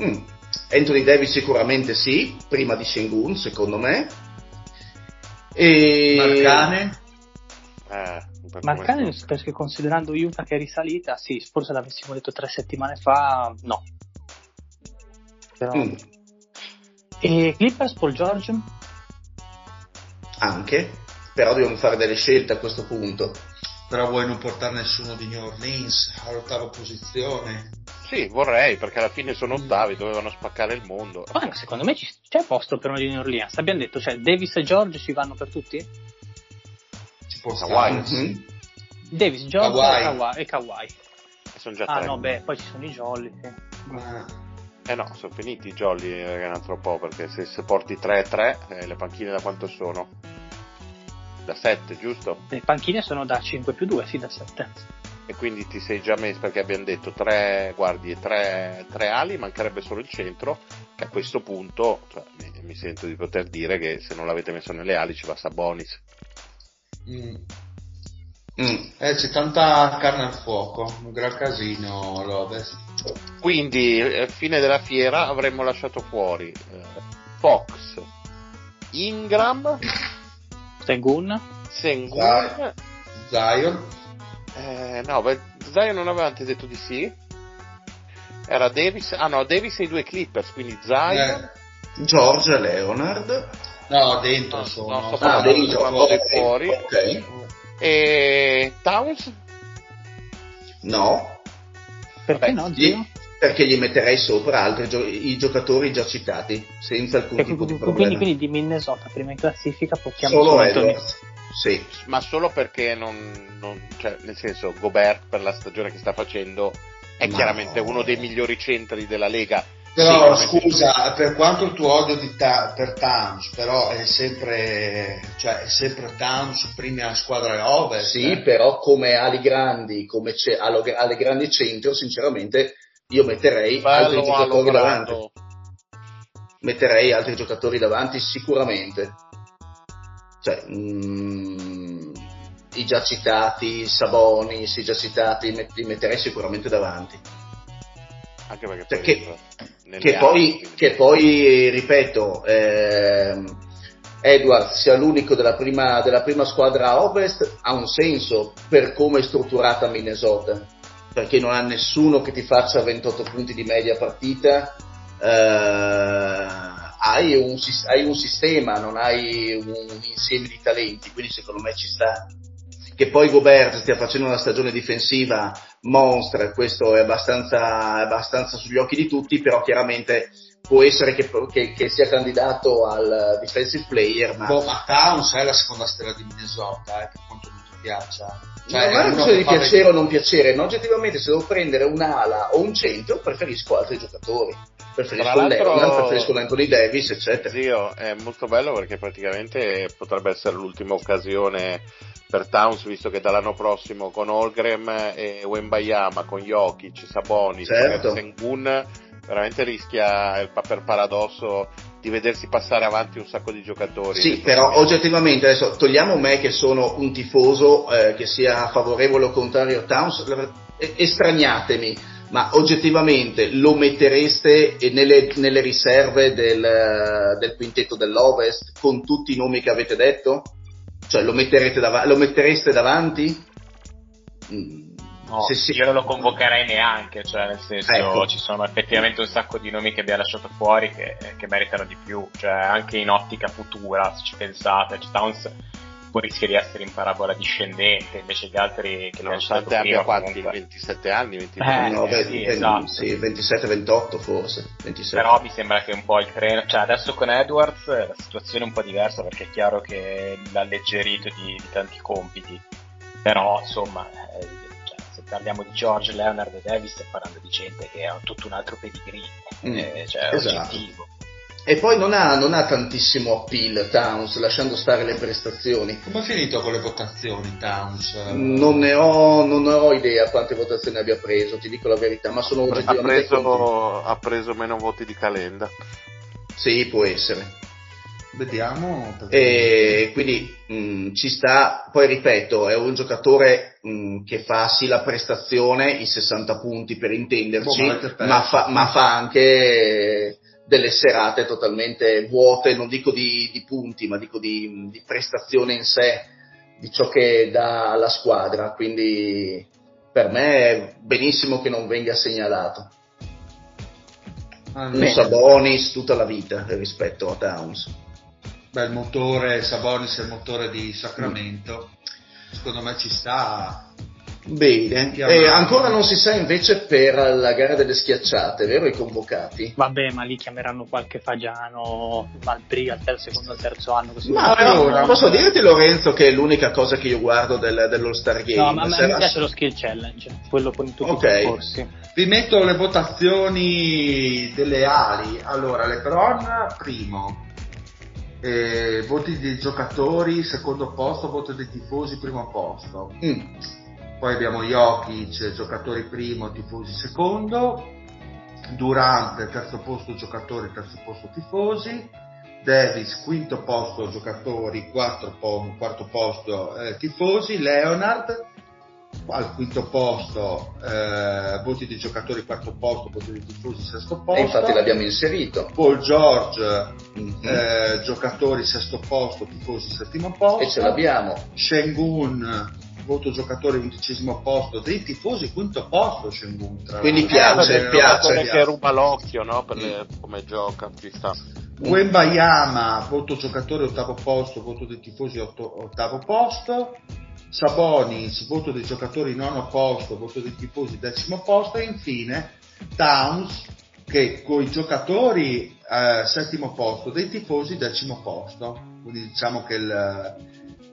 Mm. Anthony Davis sicuramente sì, prima di Shengun secondo me. E... Marcane? Eh, per Marcane, come sto- perché considerando Utah che è risalita, sì, forse l'avessimo detto tre settimane fa, no. Però... Mm. E Clippers, Paul George? Anche, però dobbiamo fare delle scelte a questo punto. Però vuoi non portare nessuno di New Orleans all'ottava posizione? Sì, vorrei, perché alla fine sono ottavi, dovevano spaccare il mondo. Ma secondo me ci- c'è posto per uno di New Orleans. Abbiamo detto, cioè, Davis e George ci vanno per tutti? Ci può Kawhi. stare. Mhm. Davis, George Kawhi. e Kawhi. E Kawhi. Sono già Ah tre. no, beh, poi ci sono i Jolly. sì. Ma Eh no, sono finiti i jolly eh, un altro po', perché se, se porti 3-3, eh, le panchine da quanto sono? Da 7, giusto? Le panchine sono da 5 più 2, sì, da 7. E quindi ti sei già messo, perché abbiamo detto 3 guardie, 3 ali, mancherebbe solo il centro, che a questo punto cioè, mi, mi sento di poter dire che se non l'avete messo nelle ali ci va Sabonis. mm. Mm. Eh, c'è tanta carne al fuoco, un gran casino l'Ovest. Quindi, eh, fine della fiera, avremmo lasciato fuori eh, Fox, Ingram, Sengun? Sengun, Dai. Zion, eh, no, beh, Zion non avevate detto di sì? Era Davis, ah no, Davis e i due Clippers, quindi Zion, eh, George e Leonard. no, dentro No, sono. no, sto Ah, dentro, fuori. ok. E Towns, No, Perché Vabbè, no, gli- zio? perché gli metterei sopra altri gio- i giocatori già citati, senza alcun Perché tipo di quindi, problema. quindi di Minnesota, prima in classifica, portiamo Solo solo Anthony. Sì. ma solo perché non, non- cioè, nel senso, Gobert per la stagione che sta facendo è Ma chiaramente no. uno dei migliori centri della Lega. Però scusa, per quanto il tuo odio di Ta- per Towns, però è sempre, cioè, è sempre Towns prima squadra Ovest. Sì, eh. però come ali grandi, come c'è allo- alle grandi centro, sinceramente io metterei altri Bello giocatori davanti. Metterei altri giocatori davanti sicuramente. cioè, mm, i già citati Sabonis, i già citati li metterei sicuramente davanti. Anche perché Cioè, poi, che, che, poi, che poi, ripeto, ehm, Edwards sia l'unico della prima, della prima squadra a ovest ha un senso per come è strutturata Minnesota, perché non ha nessuno che ti faccia 28 punti di media partita, eh, hai, un, hai un sistema, non hai un, un insieme di talenti, quindi secondo me ci sta. Che poi Gobert stia facendo una stagione difensiva monstra, questo è abbastanza, abbastanza sugli occhi di tutti, però chiaramente può essere che, che- che sia candidato al defensive player, ma Boh, ma Towns è la seconda stella di Minnesota, eh, per quanto non ti piaccia. Cioè, non è una questione di piacere o non piacere, ma oggettivamente se devo prendere un'ala o un centro preferisco altri giocatori, preferisco preferisco Anthony Davis, eccetera. Zio, è molto bello perché praticamente potrebbe essere l'ultima occasione per Towns, visto che dall'anno prossimo con Holgram e Wembayama, con Jokic, Sabonis, Certo. Sengun, veramente rischia per paradosso di vedersi passare avanti un sacco di giocatori. Sì, però oggettivamente adesso togliamo me che sono un tifoso eh, che sia favorevole o contrario a Towns, estraniatemi, ma oggettivamente lo mettereste nelle, nelle riserve del, del quintetto dell'Ovest con tutti i nomi che avete detto? Cioè lo, dav- lo mettereste davanti? Mm, No, sì- io non lo convocherei neanche, cioè nel senso Ecco. ci sono effettivamente un sacco di nomi che abbiamo lasciato fuori che, che meritano di più, cioè anche in ottica futura, se ci pensate, Towns poi rischia di essere in parabola discendente, invece gli altri che Nonostante abbia prima quanti? comunque. 27 anni, 29 Eh, anni. no, sì, beh, sì, esatto. sì, 27-28 forse. 27. Però mi sembra che un po' il treno, cioè adesso con Edwards la situazione è un po' diversa perché è chiaro che l'ha alleggerito di, di tanti compiti, però insomma eh, cioè, se parliamo di George, Leonard e Davis stiamo parlando di gente che ha tutto un altro pedigree, Mm, eh, cioè esatto. oggettivo. E poi non ha, non ha tantissimo appeal Towns, lasciando stare le prestazioni. Come è finito con le votazioni Towns? Non ne, ho, non ne ho idea quante votazioni abbia preso, ti dico la verità, ma sono Ha oggettivamente convinto. preso, ha preso meno voti di Calenda. Sì, può essere. Vediamo. perché- E quindi mh, ci sta, poi ripeto, è un giocatore mh, che fa sì la prestazione, i 60 punti per intenderci, Boh, ma ma, fa, ma fa anche delle serate totalmente vuote, non dico di, di punti, ma dico di, di prestazione in sé, di ciò che dà alla squadra, quindi per me è benissimo che non venga segnalato. Allora, Un Sabonis tutta la vita rispetto a Towns. beh, il motore, Sabonis è il motore di Sacramento. Secondo me ci sta. Bene, Chiamato. e ancora non si sa invece per la gara delle schiacciate, vero? I convocati. Vabbè, ma lì chiameranno qualche fagiano al primo, al terzo, secondo, al terzo anno. Così. Ma però- però, posso dirti Lorenzo che è l'unica cosa che io guardo del, dell'All Star Game. No, ma Se mi piace lo skill challenge, quello con tutti Ok. i concorsi. Vi metto le votazioni delle ali. Allora, Lebron primo. Eh, voti dei giocatori, secondo posto, voto dei tifosi, primo posto. Mm, Poi abbiamo Jokic, giocatori primo, tifosi secondo. Durant, terzo posto giocatori, terzo posto tifosi. Davis, quinto posto giocatori, quarto, po- quarto posto eh, tifosi. Leonard, al quinto posto eh, voti dei giocatori, quarto posto, voti dei tifosi, sesto posto. E infatti l'abbiamo inserito. Paul George, Mhm. eh, giocatori, sesto posto, tifosi, settimo posto. E ce l'abbiamo. Shengun, voto giocatore undicesimo posto, dei tifosi quinto posto Shengun. Quindi l'altro. piace, Eh, piace. Come che ruba l'occhio, no? Per le- come gioca, ci sta. Wembayama, voto giocatore ottavo posto, voto dei tifosi otto- ottavo posto. Sabonis, voto dei giocatori nono posto, voto dei tifosi decimo posto. E infine Towns, che con i giocatori eh, settimo posto, dei tifosi decimo posto. Quindi diciamo che il...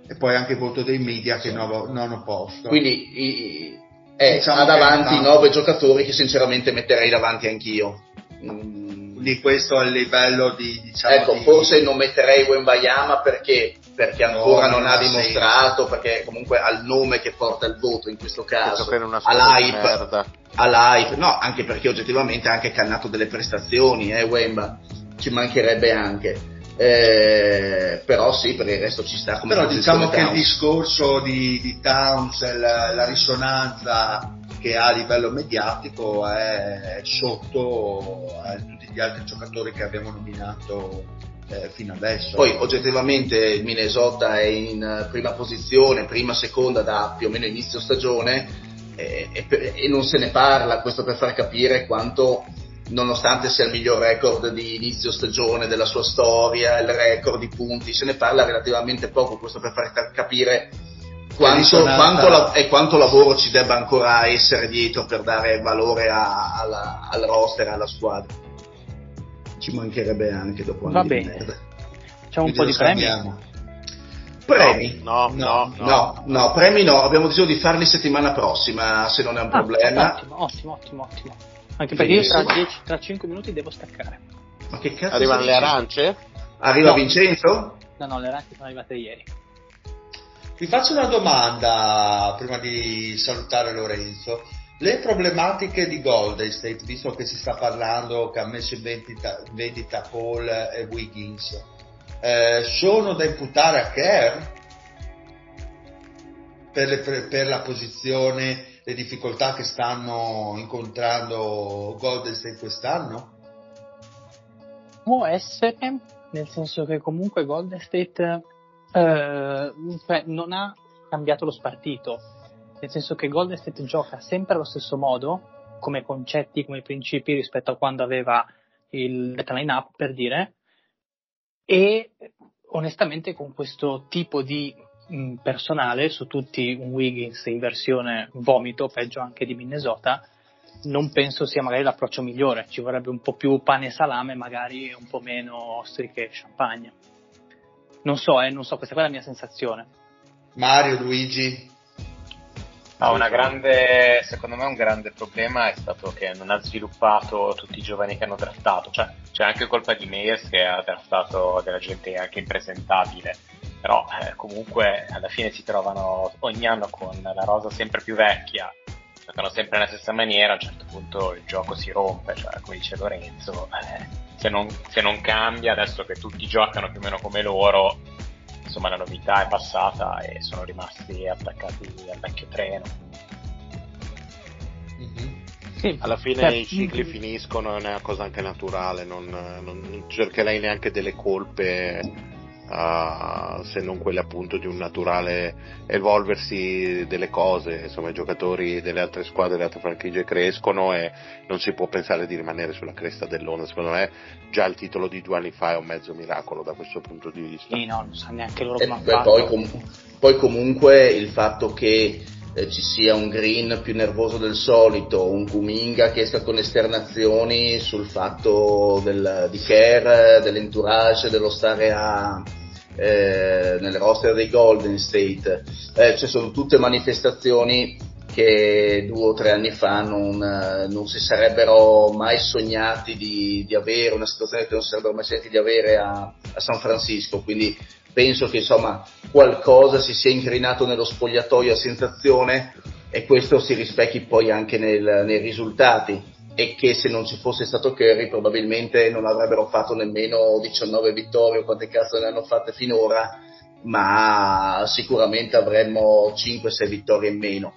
E poi anche il voto dei media che è nono, nono posto. Quindi i- è, Diciamo ha davanti no. nove giocatori che sinceramente metterei davanti anch'io. Mm, Quindi questo il livello di... Diciamo, ecco, di- forse non metterei Wembayama perché, perché ancora No, non non ha dimostrato, perché comunque ha il nome che porta il voto in questo caso. Gioca in una ha squadra di l'hype, merda. ha l'hype, no, anche perché oggettivamente ha anche cannato delle prestazioni, eh, Wemba, ci mancherebbe anche. Eh, però sì, per il resto ci sta come Però diciamo che il Towns. discorso di, di Towns, la, la risonanza che ha a livello mediatico è sotto a tutti gli altri giocatori che abbiamo nominato eh, fino adesso. Poi oggettivamente il Minnesota è in eh, prima posizione, prima, seconda da più o meno inizio stagione eh, e, e non se ne parla, questo per far capire quanto nonostante sia il miglior record di inizio stagione della sua storia, il record di punti, se ne parla relativamente poco, questo per far ca- capire quanto, quanto la- e quanto lavoro ci debba ancora essere dietro per dare valore a- alla- al roster, alla squadra. Ci mancherebbe anche dopo Va bene. merda. Facciamo un Quindi po' di premi. scambiamo. Premi? No, no, no. No, no, premi no, abbiamo deciso di farli settimana prossima, se non è un Ah, problema. ottimo, ottimo, ottimo, ottimo. Anche perché io tra, Benissimo. 10 tra 5 minuti devo staccare. Ma che cazzo Arrivano le arance? Arriva No. Vincenzo? No, no, le ragazze sono arrivate ieri. Vi faccio una domanda prima di salutare Lorenzo. Le problematiche di Golden State, visto che si sta parlando che ha messo in vendita, in vendita Paul e Wiggins, eh, sono da imputare a Kerr per- per la posizione, le difficoltà che stanno incontrando Golden State quest'anno? Può essere, nel senso che comunque Golden State eh, cioè, non ha cambiato lo spartito, nel senso che Golden State gioca sempre allo stesso modo, come concetti, come principi rispetto a quando aveva il data line-up, per dire, e onestamente con questo tipo di mh, personale su tutti un Wiggins in versione vomito, peggio anche di Minnesota, non penso sia magari l'approccio migliore, ci vorrebbe un po' più pane e salame, magari un po' meno ostriche e champagne. Non so, eh, non so, questa è la mia sensazione. Mario, Luigi? Una grande, secondo me un grande problema è stato che non ha sviluppato tutti i giovani che hanno draftato, cioè c'è anche colpa di Meyers che ha draftato della gente anche impresentabile, però eh, comunque alla fine si trovano ogni anno con la rosa sempre più vecchia, giocano sempre nella stessa maniera, a un certo punto il gioco si rompe, cioè come dice Lorenzo, eh, se, non, se non cambia adesso che tutti giocano più o meno come loro, insomma la novità è passata e sono rimasti attaccati al vecchio treno. Mhm. Sì, Alla fine cioè, i cicli mh, finiscono, è una cosa anche naturale, non, non- non cercherei neanche delle colpe ah, se non quelle appunto di un naturale evolversi delle cose, insomma i giocatori delle altre squadre, delle altre franchigie crescono e non si può pensare di rimanere sulla cresta dell'onda, secondo me già il titolo di due anni fa è un mezzo miracolo da questo punto di vista. Sì, no, non sa neanche loro E come hanno poi, fatto. poi com- poi comunque il fatto che eh, ci sia un Green più nervoso del solito, un Kuminga che esca con esternazioni sul fatto del, di Kerr, dell'entourage, dello stare a, eh, nel roster dei Golden State, eh, cioè sono tutte manifestazioni che due o tre anni fa non, eh, non si sarebbero mai sognati di, di avere, una situazione che non si sarebbero mai sentiti di avere a, a San Francisco, quindi penso che insomma qualcosa si sia incrinato nello spogliatoio a sensazione e questo si rispecchi poi anche nel- nei risultati e che se non ci fosse stato Curry probabilmente non avrebbero fatto nemmeno 19 vittorie o quante cazzo ne hanno fatte finora ma sicuramente avremmo 5-6 vittorie in meno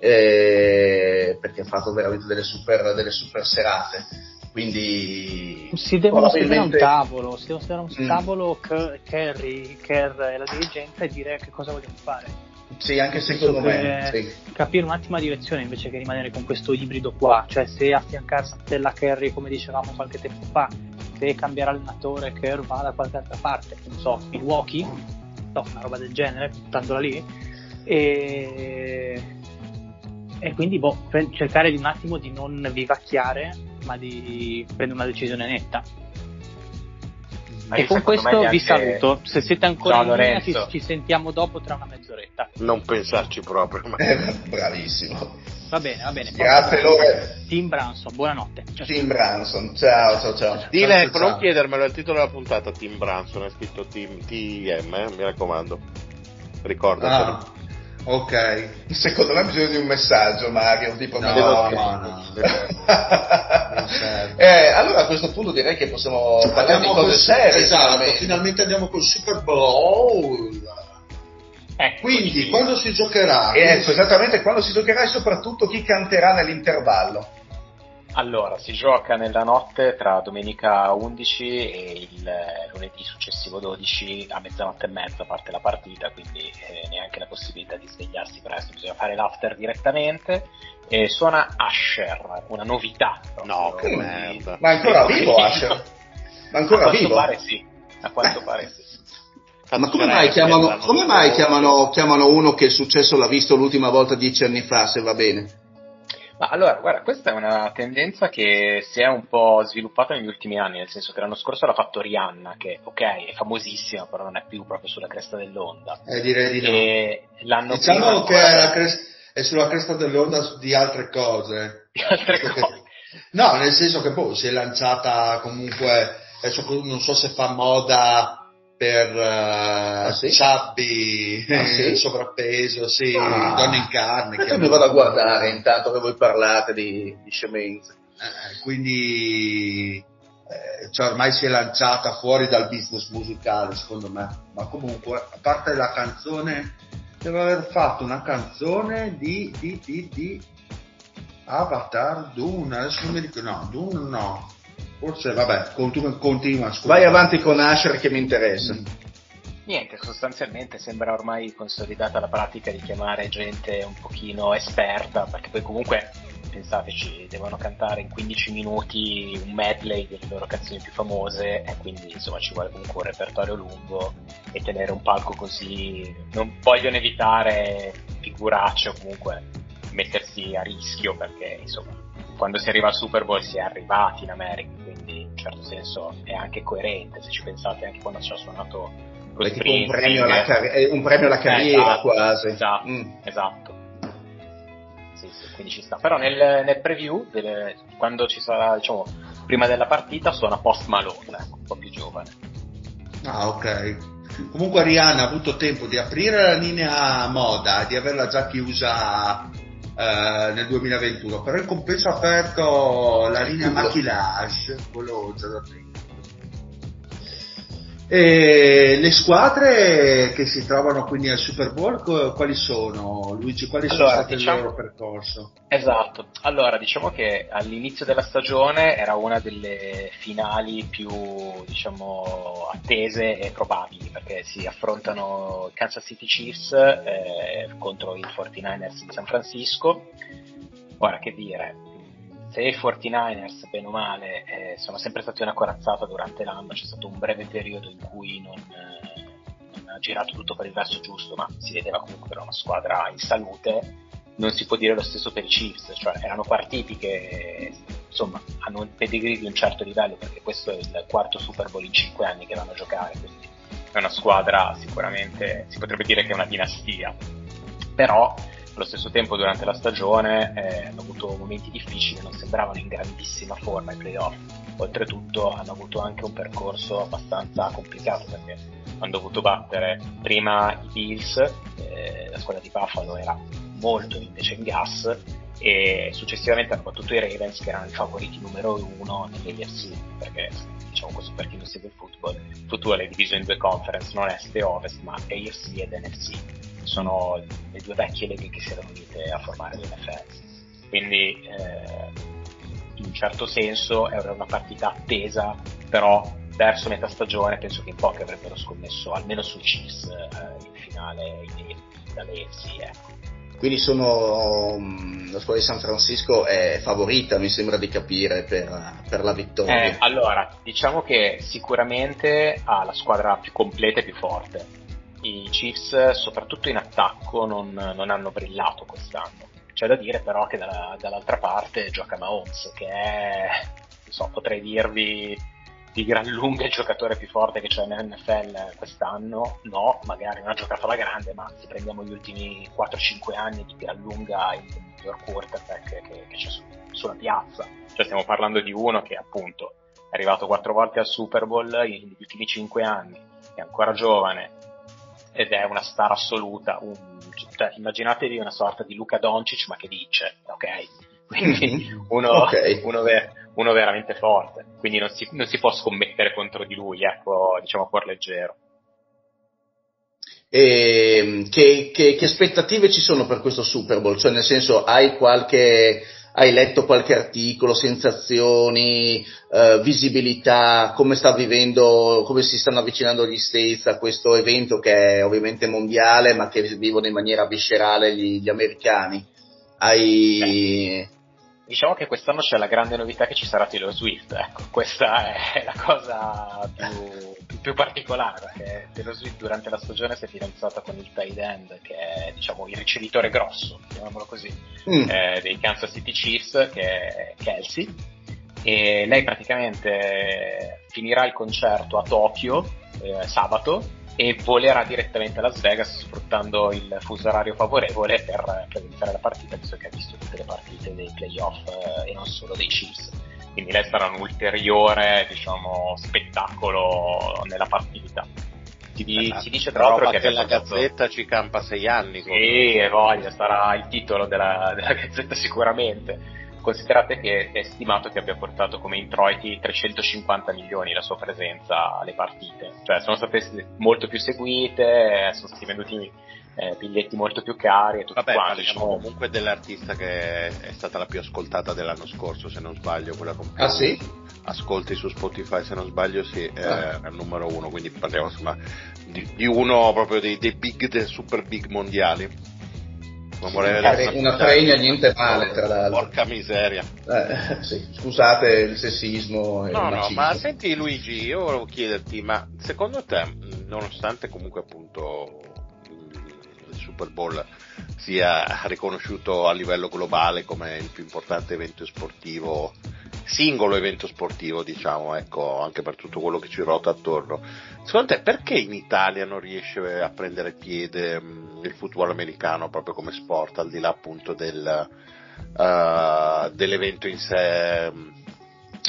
eh, perché ha fatto veramente delle super, delle super serate quindi Si devono sedere a un tavolo, si devono sedere a un Mm. tavolo Kerr, Kerry, Kerr e la dirigenza e dire che cosa vogliamo fare. Sì anche secondo me sì. Capire un attimo la direzione invece che rimanere con questo ibrido qua, cioè se affiancarsi a Stella Kerry come dicevamo qualche tempo fa, se cambiare allenatore Kerr va da qualche altra parte, non so, Milwaukee, no, una roba del genere, buttandola lì, e, e quindi boh, cercare di un attimo di non vivacchiare, ma di prendere una decisione netta. Ma e con questo vi saluto, se siete ancora Ciao, in linea ci, ci sentiamo dopo tra una mezz'oretta. Non pensarci proprio, ma Eh, bravissimo Va bene, va bene. grazie Lore Team Branson, buonanotte. Ciao. Tim Branson ciao ciao ciao Dile, Ciao, ciao. non chiedermelo, il titolo della puntata, Tim Branson, è scritto Tim, TIM, eh, mi raccomando. Ricordatelo. Ah, Ok. Secondo me bisogna di un messaggio, Mario, tipo No, no, no, no. [laughs] Eh, allora a questo punto direi che possiamo parlare di cose serie. Esatto, finalmente. andiamo col Super Bowl. Eccoci. Quindi, quando si giocherà? E ecco, esattamente quando si giocherà e soprattutto chi canterà nell'intervallo. Allora, si gioca nella notte tra domenica 11 e il eh, lunedì successivo 12 a mezzanotte e mezza parte la partita, quindi eh, neanche la possibilità di svegliarsi presto, bisogna fare l'after direttamente. E suona Asher, una novità. proprio. No, che Quindi- merda. Ma è ancora [laughs] vivo. Asher? Ma ancora a quanto vivo? pare sì, a quanto Eh. pare sì. Ma come mai, chiamano, come mai chiamano, chiamano uno che il successo l'ha visto l'ultima volta dieci anni fa, se va bene? Ma allora, guarda, questa è una tendenza che si è un po' sviluppata negli ultimi anni, nel senso che l'anno scorso l'ha fatto Rihanna, che ok, è famosissima, però non è più proprio sulla cresta dell'onda. Eh, direi di no. E l'anno Diciamo che è, ancora- la cres- è sulla cresta dell'onda di altre cose. di altre cose. No, nel senso che poi si è lanciata comunque, adesso non so se fa moda per uh, sì? chubby, Ah, sì? eh, sovrappeso, sì, Ah. donne in carne. Chiamano. mi vado a guardare intanto che voi parlate di, di scemenze. Eh, quindi eh, cioè ormai si è lanciata fuori dal business musicale secondo me ma comunque a parte la canzone deve aver fatto una canzone di di di di Avatar Dune adesso non mi ricordo no Dune no forse vabbè continua, continua scusa. Vai avanti con Asher che mi interessa. Mm. Niente, sostanzialmente sembra ormai consolidata la pratica di chiamare gente un pochino esperta, perché poi comunque, pensateci, devono cantare in 15 minuti un medley delle loro canzoni più famose e quindi insomma ci vuole comunque un repertorio lungo e tenere un palco così non vogliono evitare figuracce o comunque mettersi a rischio perché insomma quando si arriva al Super Bowl si è arrivati in America quindi in un certo senso è anche coerente se ci pensate anche quando ci ha suonato con È tipo un Springsteen. premio alla, carri- un premio alla Eh, carriera esatto, quasi. Esatto, Mm. esatto. Sì, sì, quindi ci sta. Però nel, nel preview, delle- quando ci sarà, diciamo, prima della partita, suona Post Malone, ecco, un po' più giovane. ah ok comunque Rihanna ha avuto tempo di aprire la linea moda di averla già chiusa eh, nel 2021 però in compenso ha aperto la linea maquillage quello già da tempo e le squadre che si trovano quindi al Super Bowl quali sono? Luigi quali sono Allora, state diciamo- il loro percorso? Esatto, allora diciamo che all'inizio della stagione era una delle finali più diciamo attese e probabili perché si affrontano i Kansas City Chiefs eh, contro i 49ers di San Francisco. Ora che dire, se i 49ers bene o male eh, sono sempre stati una corazzata durante l'anno, c'è stato un breve periodo in cui non, eh, non ha girato tutto per il verso giusto, ma si vedeva comunque che era una squadra in salute non si può dire lo stesso per i Chiefs, cioè erano partiti che insomma hanno un pedigree di un certo livello perché questo è il quarto Super Bowl in cinque anni che vanno a giocare, quindi è una squadra sicuramente si potrebbe dire che è una dinastia, però allo stesso tempo durante la stagione eh, hanno avuto momenti difficili, non sembravano in grandissima forma ai playoff, oltretutto hanno avuto anche un percorso abbastanza complicato perché hanno dovuto battere prima i Bills, eh, la squadra di Buffalo era molto invece in gas e successivamente hanno battuto i Ravens che erano i favoriti numero uno nell'AFC perché diciamo così per chi non segue il football il football è diviso in due conference non est e ovest ma AFC ed NFC sono le due vecchie leghe che si erano unite a formare l'NFL quindi eh, in un certo senso era una partita attesa però verso metà stagione penso che in pochi avrebbero scommesso almeno sui Chiefs eh, in finale in, dalle AFC ecco Quindi sono mm, la squadra di San Francisco è favorita, mi sembra di capire, per, per la vittoria. Eh, allora, diciamo che sicuramente ha la squadra più completa e più forte. I Chiefs, soprattutto in attacco, non, non hanno brillato quest'anno. C'è da dire però che dalla- dall'altra parte gioca Mahomes, che è, non so, potrei dirvi di gran lunga il giocatore più forte che c'è nell'NFL quest'anno. No, magari non ha giocato alla grande, ma se prendiamo gli ultimi 4-5 anni di gran lunga il miglior quarterback che, che c'è su- sulla piazza. Cioè stiamo parlando di uno che appunto è arrivato quattro volte al Super Bowl negli ultimi cinque anni, è ancora giovane ed è una star assoluta, un- cioè, immaginatevi una sorta di Luca Doncic ma che dice, ok? [laughs] Quindi Mhm. uno, Ok. uno, uno veramente forte, quindi non si, non si può scommettere contro di lui, ecco, diciamo a cuor leggero. E, che, che- che aspettative ci sono per questo Super Bowl? Cioè, nel senso, hai qualche, hai letto qualche articolo, sensazioni, eh, visibilità, come sta vivendo, come si stanno avvicinando gli States a questo evento che è ovviamente mondiale, ma che vivono in maniera viscerale gli, gli americani? Hai, Diciamo che quest'anno c'è la grande novità che ci sarà Taylor Swift, ecco, questa [laughs] è la cosa più, più particolare, perché Taylor Swift durante la stagione si è fidanzata con il tight end, che è diciamo il ricevitore grosso, chiamiamolo così, Mm. eh, dei Kansas City Chiefs, che è Kelsey, e lei praticamente finirà il concerto a Tokyo eh, sabato e volerà direttamente a Las Vegas sfruttando il fuso orario favorevole per, iniziare la partita, visto che ha visto tutte le partite dei playoff eh, e non solo dei Chiefs. Quindi lei sarà un ulteriore diciamo, spettacolo nella partita. Si, di- si dice tra l'altro che che la Gazzetta ci campa sei anni. sì, e voglia, sarà il titolo della, della Gazzetta sicuramente. Considerate che è stimato che abbia portato come introiti 350 milioni la sua presenza alle partite, cioè sono state molto più seguite, sono stati venduti eh, biglietti molto più cari e tutto Vabbè, quanto. parliamo Diciamo, comunque dell'artista che è stata la più ascoltata dell'anno scorso, se non sbaglio, quella con più Ah, sì? ascolti su Spotify, se non sbaglio, sì, è, Ah. è il numero uno, quindi parliamo insomma di, di uno proprio dei, dei big, dei super big mondiali. Una- fregna niente male, tra l'altro. Porca miseria. Eh, sì, scusate il sessismo e il No, no, ma senti Luigi, io volevo chiederti, ma secondo te, nonostante comunque appunto il Super Bowl sia riconosciuto a livello globale come il più importante evento sportivo, singolo evento sportivo, diciamo, ecco, anche per tutto quello che ci ruota attorno, secondo te perché in Italia non riesce a prendere piede mh, il football americano proprio come sport, al di là appunto del, eh, dell'evento in sé mh,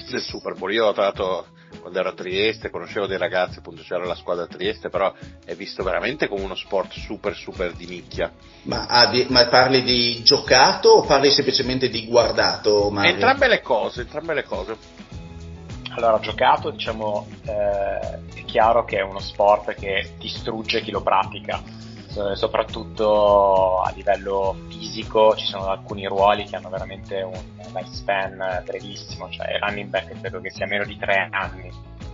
del Super Bowl. Io tra l'altro quando ero a Trieste conoscevo dei ragazzi, appunto c'era la squadra a Trieste, però è visto veramente come uno sport super super di nicchia. Ma, ah, di- ma parli di giocato o parli semplicemente di guardato? Mario? Entrambe le cose, entrambe le cose. Allora, giocato, diciamo, eh, è chiaro che è uno sport che distrugge chi lo pratica, soprattutto a livello fisico ci sono alcuni ruoli che hanno veramente un lifespan brevissimo, cioè il running back credo che sia meno di tre anni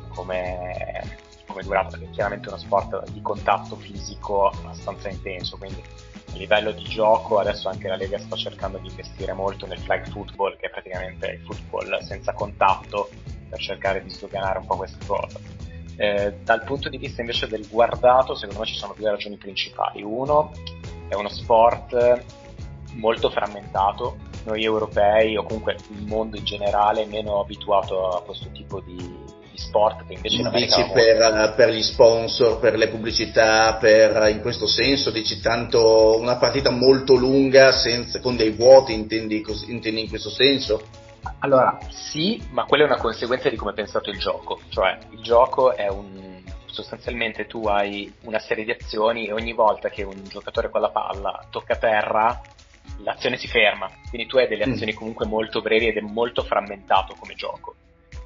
come, come durata, perché è chiaramente uno sport di contatto fisico abbastanza intenso, quindi a livello di gioco adesso anche la Lega sta cercando di investire molto nel flag football, che è praticamente il football senza contatto, per cercare di sdoganare un po' questa cosa. Eh, dal punto di vista invece del guardato, secondo me ci sono due ragioni principali. Uno, è uno sport molto frammentato, noi europei o comunque il mondo in generale meno abituato a questo tipo di, di sport che invece in dici per, per gli sponsor, per le pubblicità, per, in questo senso dici tanto una partita molto lunga senza, con dei vuoti, intendi, intendi in questo senso? Allora, sì, ma quella è una conseguenza di come è pensato il gioco. Cioè, il gioco è un. sostanzialmente tu hai una serie di azioni e ogni volta che un giocatore con la palla tocca terra, l'azione si ferma. Quindi tu hai delle Mm. azioni comunque molto brevi ed è molto frammentato come gioco.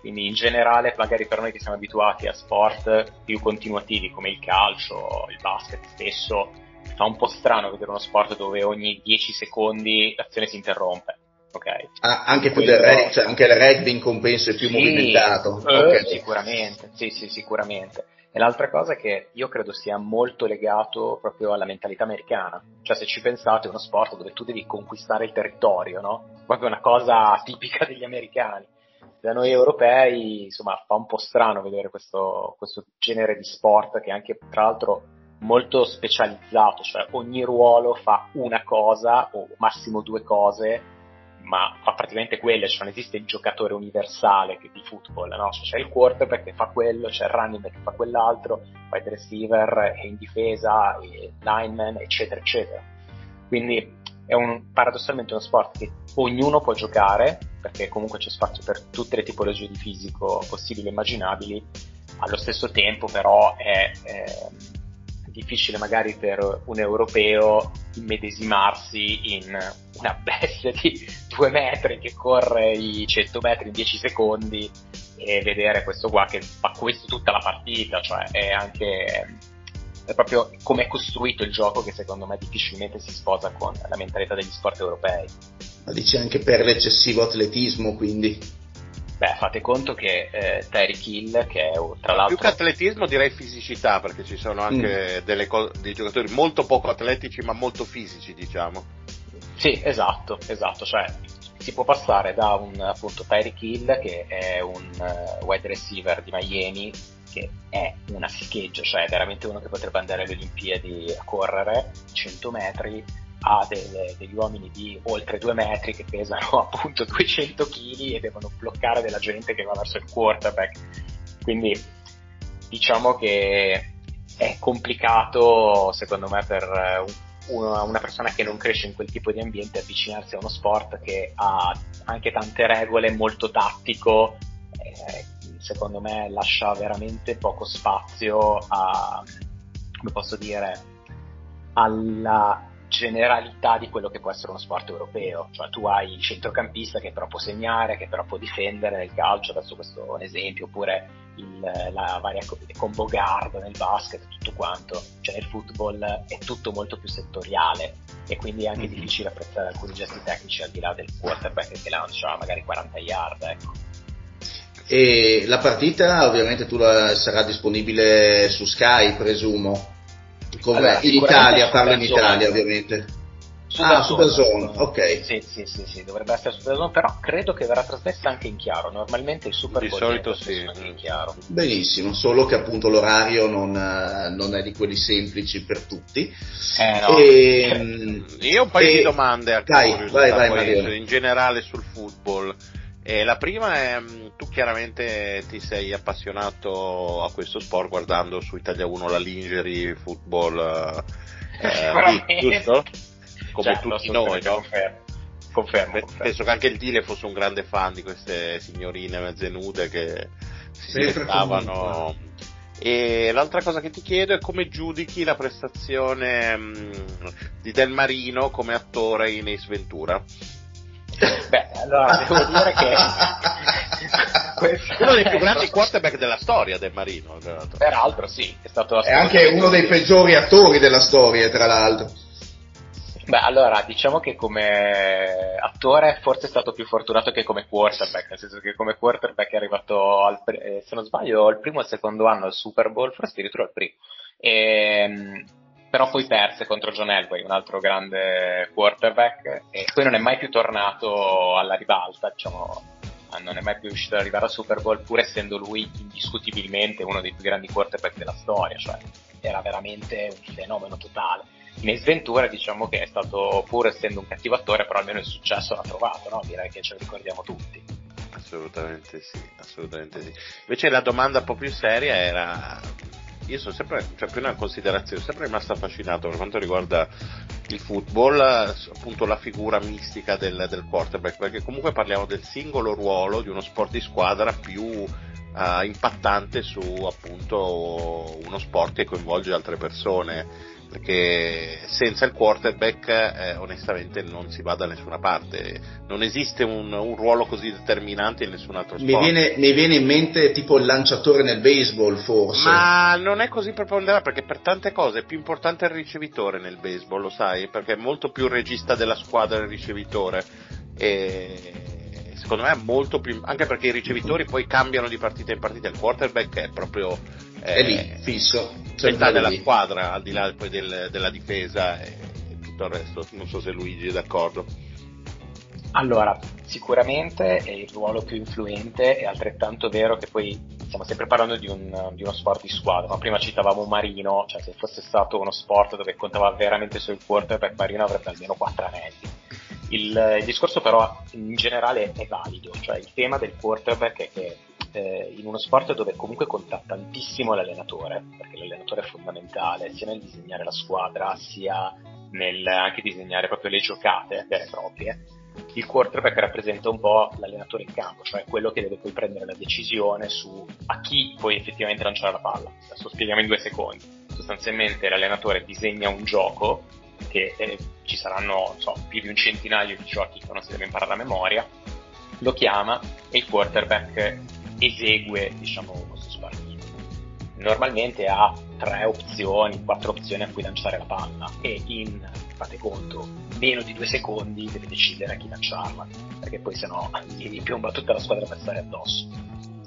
Quindi in generale, magari per noi che siamo abituati a sport più continuativi come il calcio, il basket stesso, fa un po' strano vedere uno sport dove ogni 10 secondi l'azione si interrompe. Ok? Ah, anche, più Quello- del reg- cioè anche il rugby in compenso è più Sì, movimentato. eh, Ok. Sicuramente, sì, sì, sicuramente. E l'altra cosa è che io credo sia molto legato proprio alla mentalità americana. Cioè, se ci pensate, è uno sport dove tu devi conquistare il territorio, no? Proprio una cosa tipica [laughs] degli americani. Da noi europei, insomma, fa un po' strano vedere questo, questo genere di sport che è anche, tra l'altro, molto specializzato, cioè ogni ruolo fa una cosa o massimo due cose ma fa praticamente quelle, cioè non esiste il giocatore universale di football, no? Cioè, c'è il quarterback che fa quello, c'è il running back che fa quell'altro, wide receiver e in difesa, e lineman, eccetera, eccetera. Quindi è un, paradossalmente uno sport che ognuno può giocare, perché comunque c'è spazio per tutte le tipologie di fisico possibili e immaginabili, allo stesso tempo però è, è difficile magari per un europeo immedesimarsi in una bestia di due metri che corre i 100 metri in 10 secondi e vedere questo qua che fa questo tutta la partita, cioè è anche è proprio come è costruito il gioco che secondo me difficilmente si sposa con la mentalità degli sport europei. Ma dici anche per l'eccessivo atletismo, quindi? Beh, fate conto che eh, Tyreek Hill, che è tra l'altro... Più che atletismo direi fisicità, perché ci sono anche mm. delle co- dei giocatori molto poco atletici ma molto fisici, diciamo. Sì, esatto, esatto, cioè si può passare da un appunto Tyreek Hill che è un uh, wide receiver di Miami che è una scheggia, cioè veramente uno che potrebbe andare alle Olimpiadi a correre 100 metri, ha delle, degli uomini di oltre 2 metri che pesano [laughs] appunto 200 kg e devono bloccare della gente che va verso il quarterback. Quindi diciamo che è complicato secondo me per una, una persona che non cresce in quel tipo di ambiente avvicinarsi a uno sport che ha anche tante regole, molto tattico, eh, secondo me lascia veramente poco spazio a, come posso dire, alla generalità di quello che può essere uno sport europeo, cioè tu hai il centrocampista che però può segnare, che però può difendere nel calcio, adesso questo è un esempio, oppure il, la varia combo guard nel basket, tutto quanto, cioè nel football è tutto molto più settoriale e quindi è anche mm-hmm. difficile apprezzare alcuni gesti tecnici al di là del quarterback che lancia magari 40 yard, ecco. E la partita ovviamente tu la, sarà disponibile su Sky, presumo. Allora, in Italia, parlo in Italia ovviamente. Super ah, Super Zone, ok. Sì, sì, sì, sì, dovrebbe essere Super Zone, però credo che verrà trasmessa anche in chiaro. Normalmente il Super Di solito sì. Anche in chiaro. Benissimo, solo che appunto l'orario non, non, è di quelli semplici per tutti. Eh, no. e, ehm, Io ho un paio e... di domande a Dai, vai, vai, in generale sul football. E la prima è, mm, tu chiaramente ti sei appassionato a questo sport guardando su Italia 1 la lingerie football, eh, [laughs] eh giusto? Come certo, tutti noi, no? Confermo. Confermo, Penso che anche il Dile fosse un grande fan di queste signorine mezze nude che si diventavano. E l'altra cosa che ti chiedo è come giudichi la prestazione mh, mm, di Del Marino come attore in Ace Ventura. Beh, allora [laughs] devo dire che uno dei più grandi quarterback della storia del Marino. Peraltro, sì, è stato È anche uno dei peggiori attori della storia, tra l'altro. Beh, allora, diciamo che come attore forse è stato più fortunato che come quarterback, nel senso che come quarterback è arrivato, al, eh, se non sbaglio, al primo o al secondo anno al Super Bowl, forse addirittura al primo. E, ehm, però poi perse contro John Elway, un altro grande quarterback, e poi non è mai più tornato alla ribalta, diciamo, non è mai più riuscito ad arrivare al Super Bowl, pur essendo lui indiscutibilmente uno dei più grandi quarterback della storia, cioè era veramente un fenomeno totale. In Sventura diciamo che è stato, pur essendo un cattivo attore, però almeno il successo l'ha trovato, no? direi che ce lo ricordiamo tutti. Assolutamente sì, assolutamente sì. Invece la domanda un po' più seria era io sono sempre, cioè più una considerazione, sono sempre rimasto affascinato per quanto riguarda il football, appunto la figura mistica del, del quarterback, perché comunque parliamo del singolo ruolo di uno sport di squadra più uh, impattante su appunto uno sport che coinvolge altre persone perché senza il quarterback eh, onestamente non si va da nessuna parte, non esiste un, un, ruolo così determinante in nessun altro sport. Mi viene, mi viene, in mente tipo il lanciatore nel baseball forse. Ma non è così preponderante perché per tante cose è più importante il ricevitore nel baseball, lo sai, perché è molto più regista della squadra il ricevitore. E secondo me è molto più anche perché i ricevitori poi cambiano di partita in partita il quarterback è proprio è lì fisso metà della lì. squadra al di là poi del, della difesa e tutto il resto. Non so se Luigi è d'accordo. Allora sicuramente è il ruolo più influente è altrettanto vero che poi stiamo sempre parlando di, un, di uno sport di squadra ma prima citavamo Marino cioè se fosse stato uno sport dove contava veramente sul quarterback Marino avrebbe almeno quattro anelli. Il, il, discorso però in generale è valido, cioè il tema del quarterback è che eh, in uno sport dove comunque conta tantissimo l'allenatore, perché l'allenatore è fondamentale sia nel disegnare la squadra sia nel anche disegnare proprio le giocate vere e proprie, il quarterback rappresenta un po' l'allenatore in campo, cioè quello che deve poi prendere la decisione su a chi poi effettivamente lanciare la palla. Adesso spieghiamo in due secondi. Sostanzialmente l'allenatore disegna un gioco che eh, ci saranno so, più di un centinaio di giochi che uno si deve imparare a memoria, lo chiama e il quarterback esegue diciamo, questo spartito. Normalmente ha tre opzioni, quattro opzioni a cui lanciare la palla e in, fate conto, meno di due secondi deve decidere a chi lanciarla, perché poi sennò gli piomba tutta la squadra per stare addosso.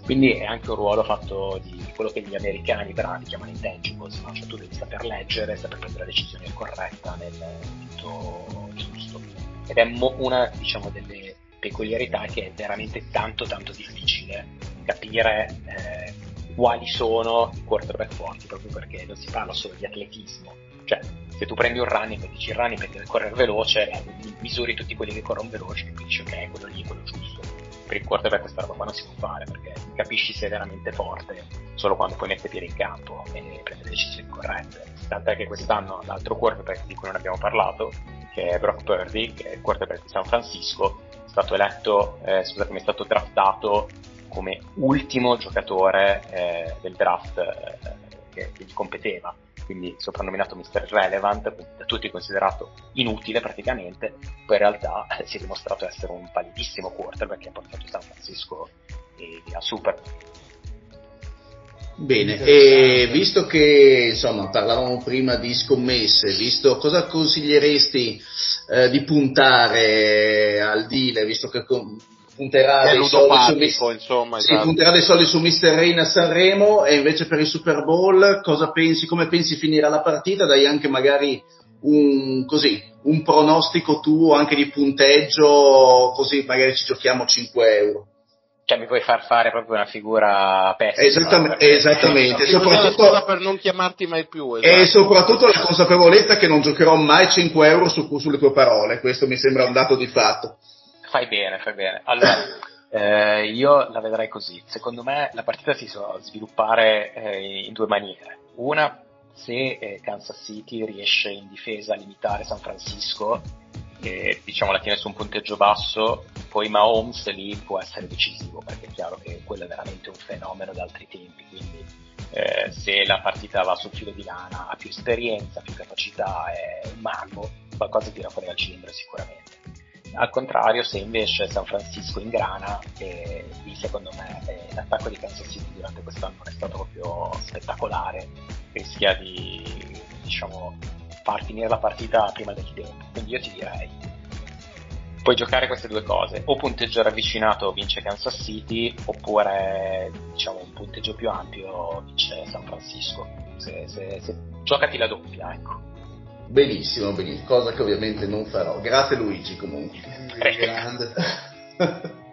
Quindi è anche un ruolo fatto di quello che gli americani bravi chiamano intangibles, no? cioè tu devi saper leggere, saper prendere la decisione corretta nel momento giusto. Ed è mo- una diciamo, delle peculiarità che è veramente tanto tanto difficile capire eh, quali sono i quarterback forti, proprio perché non si parla solo di atletismo. Cioè, se tu prendi un running e dici il running deve correre veloce, eh, misuri tutti quelli che corrono veloci e dici ok, quello lì è quello giusto. Per il quarterback questa roba qua non si può fare perché capisci se è veramente forte solo quando poi mette piede in campo e prende le decisioni corrette. Tant'è che quest'anno l'altro quarterback di cui non abbiamo parlato, che è Brock Purdy, che è il quarterback di San Francisco, è stato eletto, eh, scusatemi, è stato draftato come ultimo giocatore eh, del draft eh, che, che gli competeva quindi soprannominato Mr. Relevant, da tutti considerato inutile praticamente, poi in realtà eh, si è dimostrato essere un validissimo quarterback che ha portato San Francisco eh, a Super. Bene, e visto che insomma parlavamo prima di scommesse, visto cosa consiglieresti eh, di puntare al deal, visto che con, punterà dei, soldi su, insomma, sì, esatto. punterà dei soldi su Mr. Rain a Sanremo e invece per il Super Bowl cosa pensi, come pensi finirà la partita? Dai anche magari un, così, un pronostico tuo anche di punteggio, così magari ci giochiamo 5 euro. Cioè mi vuoi far fare proprio una figura pessima. Esattamente, perché- esattamente. La soprattutto- per non chiamarti mai più. esatto. E soprattutto la consapevolezza che non giocherò mai 5 euro su- sulle tue parole, questo mi sembra un dato di fatto. Fai bene, fai bene. Allora, [coughs] eh, io la vedrei così. Secondo me la partita si può sviluppare eh, in due maniere. Una, se eh, Kansas City riesce in difesa a limitare San Francisco e diciamo la tiene su un punteggio basso, poi Mahomes lì può essere decisivo perché è chiaro che quello è veramente un fenomeno d'altri tempi. Quindi eh, se la partita va sul filo di lana, ha più esperienza, più capacità, è un mago, qualcosa tira fuori dal cilindro sicuramente. Al contrario, se invece San Francisco ingrana, e lì secondo me eh, l'attacco di Kansas City durante quest'anno è stato proprio spettacolare, rischia di diciamo, far finire la partita prima del tempo. Quindi io ti direi, puoi giocare queste due cose, o punteggio ravvicinato vince Kansas City, oppure diciamo un punteggio più ampio vince San Francisco. Se, se, se, giocati la doppia, ecco. Benissimo, benissimo, cosa che ovviamente non farò. Grazie Luigi comunque. Grande. [laughs]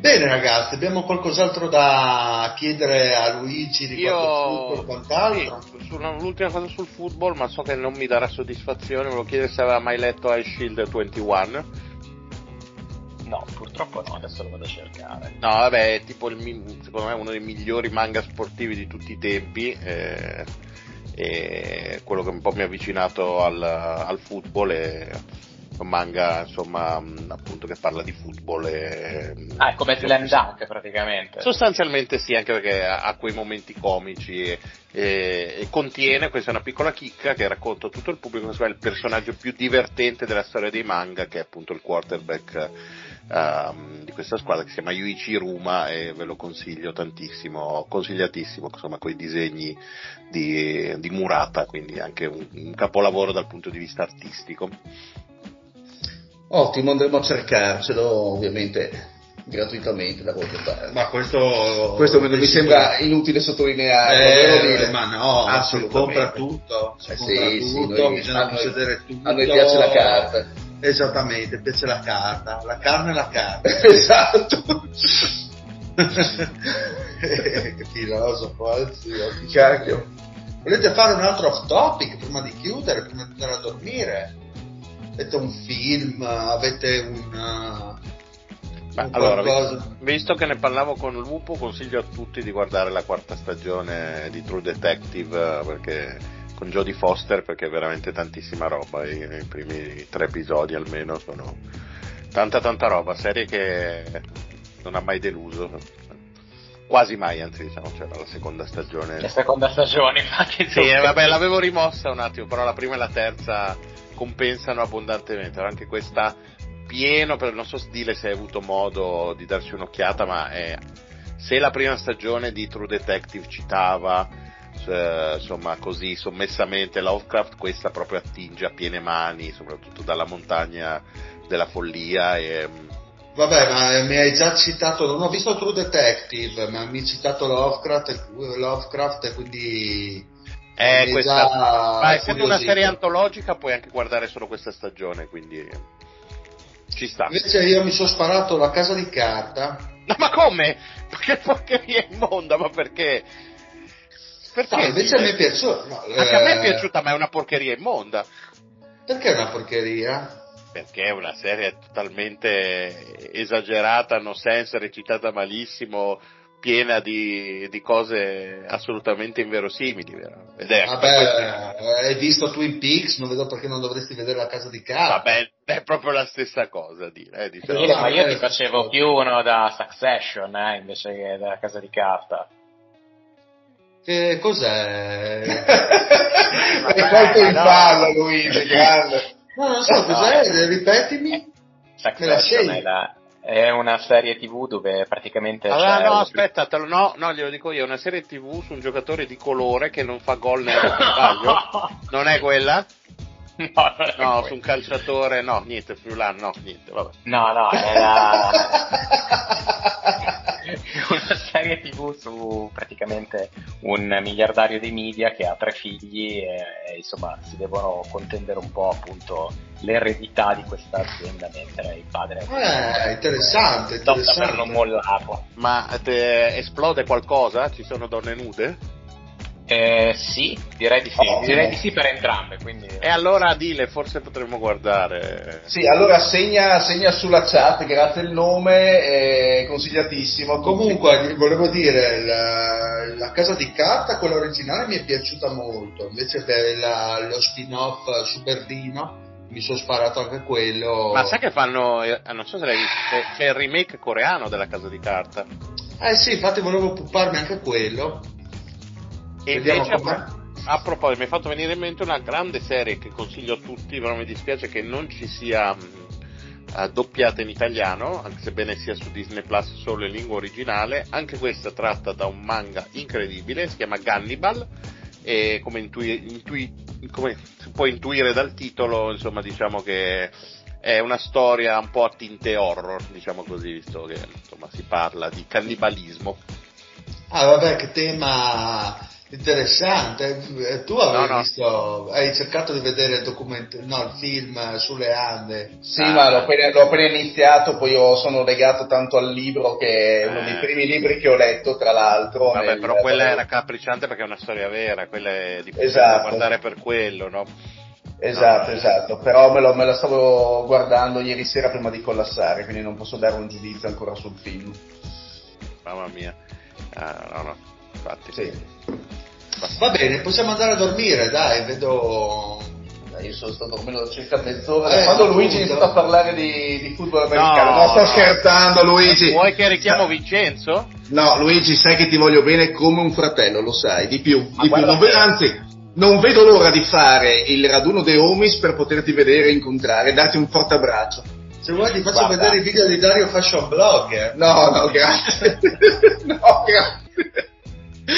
Bene ragazzi, abbiamo qualcos'altro da chiedere a Luigi riguardo Io football, quant'altro? sì, l'ultima cosa sul football, ma so che non mi darà soddisfazione. Volevo chiedere se aveva mai letto Ice Shield 21. No, purtroppo no, adesso lo vado a cercare. No, vabbè, è tipo il, secondo me uno dei migliori manga sportivi di tutti i tempi. eh, e quello che un po' mi ha avvicinato al, al football è un manga, insomma, appunto che parla di football. E, Ah, è come Slam Dunk praticamente. Sostanzialmente sì, anche perché ha, quei momenti comici e, e- e contiene, questa è una piccola chicca che racconta a tutto il pubblico il personaggio più divertente della storia dei manga, che è appunto il quarterback ehm, di questa squadra che si chiama Yuichi Ruma e ve lo consiglio tantissimo, consigliatissimo, insomma, con i disegni di, di Murata, quindi anche un, un capolavoro dal punto di vista artistico. Ottimo, andremo a cercarcelo ovviamente gratuitamente da qualche parte. Ma questo, Questo mi sembra inutile sottolineare. Eh, dire. ma no, si Assolutamente. compra tutto, si Eh compra sì, sì, tutto, noi- bisogna a noi- possedere tutto. A noi piace la carta. Esattamente, piace la carta, la carne e la carta. [laughs] esatto. che [laughs] filosofo, anzi, Cacchio. Volete fare un altro off topic prima di chiudere, prima di andare a dormire? Avete un film, avete un... Ma un allora, qualcosa? vi- visto che ne parlavo con Lupo, consiglio a tutti di guardare la quarta stagione di True Detective eh, perché, con Jodie Foster perché è veramente tantissima roba. I, i primi tre episodi almeno sono tanta tanta roba, serie che non ha mai deluso. quasi mai, anzi diciamo c'era la seconda stagione. La seconda stagione, infatti. Sì, eh, vabbè, l'avevo rimossa un attimo, però la prima e la terza compensano abbondantemente. Anche questa pieno, per, non so Stile se hai avuto modo di darci un'occhiata, ma è, se la prima stagione di True Detective citava eh, insomma così sommessamente Lovecraft, questa proprio attinge a piene mani, soprattutto dalla montagna della follia e, Vabbè, ma mi hai già citato, non ho visto True Detective, ma mi hai citato Lovecraft, Lovecraft e quindi... Eh, questa, ma essendo una serie antologica puoi anche guardare solo questa stagione, quindi ci sta. Invece io mi sono sparato la casa di carta. No, ma come? [laughs] Che porcheria immonda, ma perché? Perché? No, invece a me è piaciuta. No, anche eh... a me è eh, piaciuta, ma è una porcheria immonda. Perché è una porcheria? perché è una serie totalmente esagerata, no sense, recitata malissimo, piena di, di cose assolutamente inverosimili. Vero? Ed è Vabbè, hai visto Twin Peaks, non vedo perché non dovresti vedere la casa di carta. Vabbè, è proprio la stessa cosa dire. Eh, diciamo. sì, ma io ti facevo più uno da Succession eh, invece che da casa di carta. Che cos'è? [laughs] È molto in ballo Luigi, grande. No, non so cos'è, no, ripetimi. Succession è, la, è una serie tv dove praticamente. Allora, no, un... aspetta, lo, no, no, glielo dico io: è una serie tv su un giocatore di colore che non fa gol nel sbaglio. [laughs] non è quella? No, no su un calciatore, no, niente, Friulano, no, niente, vabbè. No, no, era [laughs] una serie tv su praticamente un miliardario dei media che ha tre figli e, e insomma si devono contendere un po' appunto l'eredità di questa azienda mentre il padre è eh, interessante, interessante. per non mollarlo. Ma te, esplode qualcosa? Ci sono donne nude? Eh, sì, direi di sì, oh, direi di sì per entrambe. Quindi... E allora Dile, forse potremmo guardare. Sì, allora segna, segna sulla chat, grazie il nome, è consigliatissimo. Comunque, volevo dire, la, la, casa di carta, quella originale, mi è piaciuta molto, invece la, lo spin-off su Berdino mi sono sparato anche quello. Ma sai che fanno, eh, non so se l'hai visto, c'è il remake coreano della casa di carta. Eh sì, infatti volevo pupparmi anche quello. E invece, a, a, proposito, mi è fatto venire in mente una grande serie che consiglio a tutti, però mi dispiace che non ci sia doppiata in italiano, anche sebbene sia su Disney Plus solo in lingua originale. Anche questa tratta da un manga incredibile, si chiama Gannibal. E come, intui, intui, come si può intuire dal titolo, insomma, diciamo che è una storia un po' a tinte horror, diciamo così, visto che insomma, si parla di cannibalismo. Ah, vabbè, che tema Interessante, eh, tu avevi no, no. visto, hai cercato di vedere il documento, no, il film sulle Ande. Sì, ah, ma l'ho appena, l'ho appena, iniziato, poi io sono legato tanto al libro che è uno dei eh. primi libri che ho letto, tra l'altro. Vabbè, però quella era capricciante perché è una storia vera, quella è di esatto. guardare per quello, no? Esatto, no, esatto, però me, lo, me la stavo guardando ieri sera prima di collassare, quindi non posso dare un giudizio ancora sul film. Mamma mia, ah, no, no, infatti. Sì. Va bene, possiamo andare a dormire, dai, vedo io sono stato dormendo da circa mezz'ora. Eh, quando Luigi ha iniziato a parlare di, di football americano, no, no sto no. scherzando, Luigi. Vuoi che richiamo Vincenzo? No, Luigi, sai che ti voglio bene come un fratello, lo sai, di più. Di più. Non anzi, non vedo l'ora di fare il raduno dei homies per poterti vedere, incontrare, darti un forte abbraccio. Se vuoi ti faccio Guarda. vedere i video di Dario Fashion Blog. Eh. No, no, grazie. [laughs] no, grazie.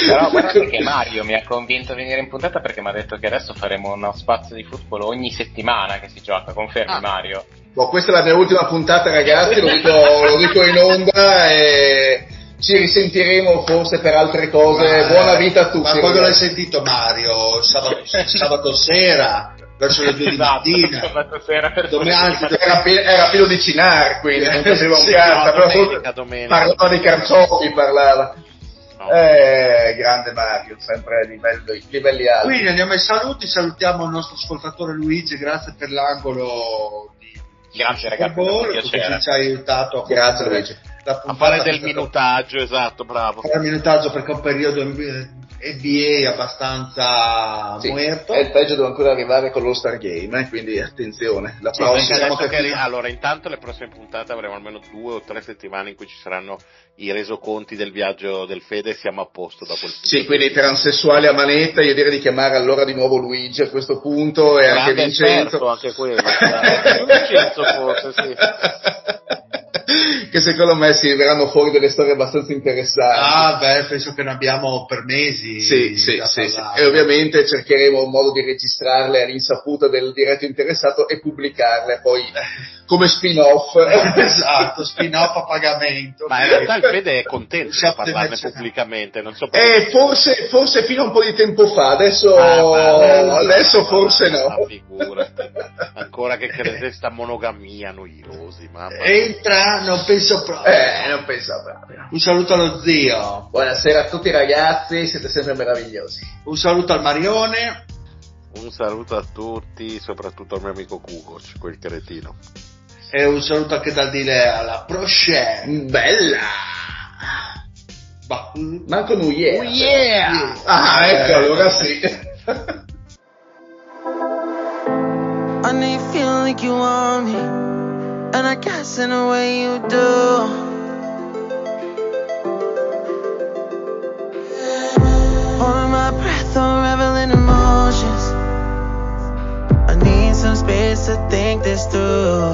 Però guardate [laughs] che Mario mi ha convinto a venire in puntata perché mi ha detto che adesso faremo uno spazio di football ogni settimana che si gioca, confermi ah. Mario? Boh, questa è la mia ultima puntata ragazzi, lo dico, lo dico in onda e ci risentiremo forse per altre cose. Ma, Buona vita a tutti. Ma quando l'hai sentito Mario? Sabato, sabato sera? Verso le due esatto, di mattina sabato sera per anzi, era, pieno, era pieno di cinar quindi non capivo un cazzo parlava di carciofi parlava eh, grande Mario, sempre a livelli, livelli alti. Quindi andiamo ai saluti, salutiamo il nostro ascoltatore Luigi, grazie per l'angolo di Grazie ragazzi, Ball, che ci hai aiutato. Grazie Luigi. A fare del minutaggio, esatto, bravo. fare il minutaggio perché è un periodo NBA abbastanza Sì, muerto. E il peggio deve ancora arrivare con lo Star Game, eh, quindi attenzione. La Sì, prossima che arri- allora, intanto le prossime puntate avremo almeno due o tre settimane in cui ci saranno i resoconti del viaggio del Fede e siamo a posto da quel punto Sì, di quindi vista. transessuali a manetta, io direi di chiamare allora di nuovo Luigi a questo punto e anche Grande Vincenzo. esperto anche quello, eh. [laughs] Vincenzo forse, sì. Che secondo me si verranno fuori delle storie abbastanza interessanti. Ah, beh, penso che ne abbiamo per mesi. Sì, sì, sì, sì. E ovviamente cercheremo un modo di registrarle all'insaputa del diretto interessato e pubblicarle poi come spin-off. [laughs] esatto, spin-off a pagamento. Ma in realtà il Fede è contento di Siamo parlarne dimensionati. pubblicamente, non so Eh, forse, forse fino a un po' di tempo fa, adesso, Ah, ma- adesso forse ma no. figurati. Ancora che credete sta monogamia noiosi, mamma. Entra, non penso proprio. Eh, non penso proprio. Un saluto allo zio, Buonasera a tutti ragazzi, siete sempre meravigliosi. un saluto al Marione Un saluto a tutti, soprattutto al mio amico Kukoc, quel cretino. E un saluto anche da dire alla Prochaine. Bella! Bah, Manco New Year. Oh yeah! Ah, ecco, allora sì. I know you feel like you want me, and I guess in a way you do. Holding my breath, some space to think this through.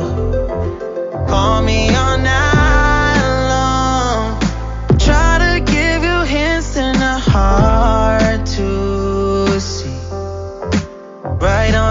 Call me all night long. Try to give you hints a hard to see. Right on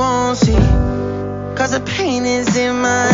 won't see. Cause the pain is in my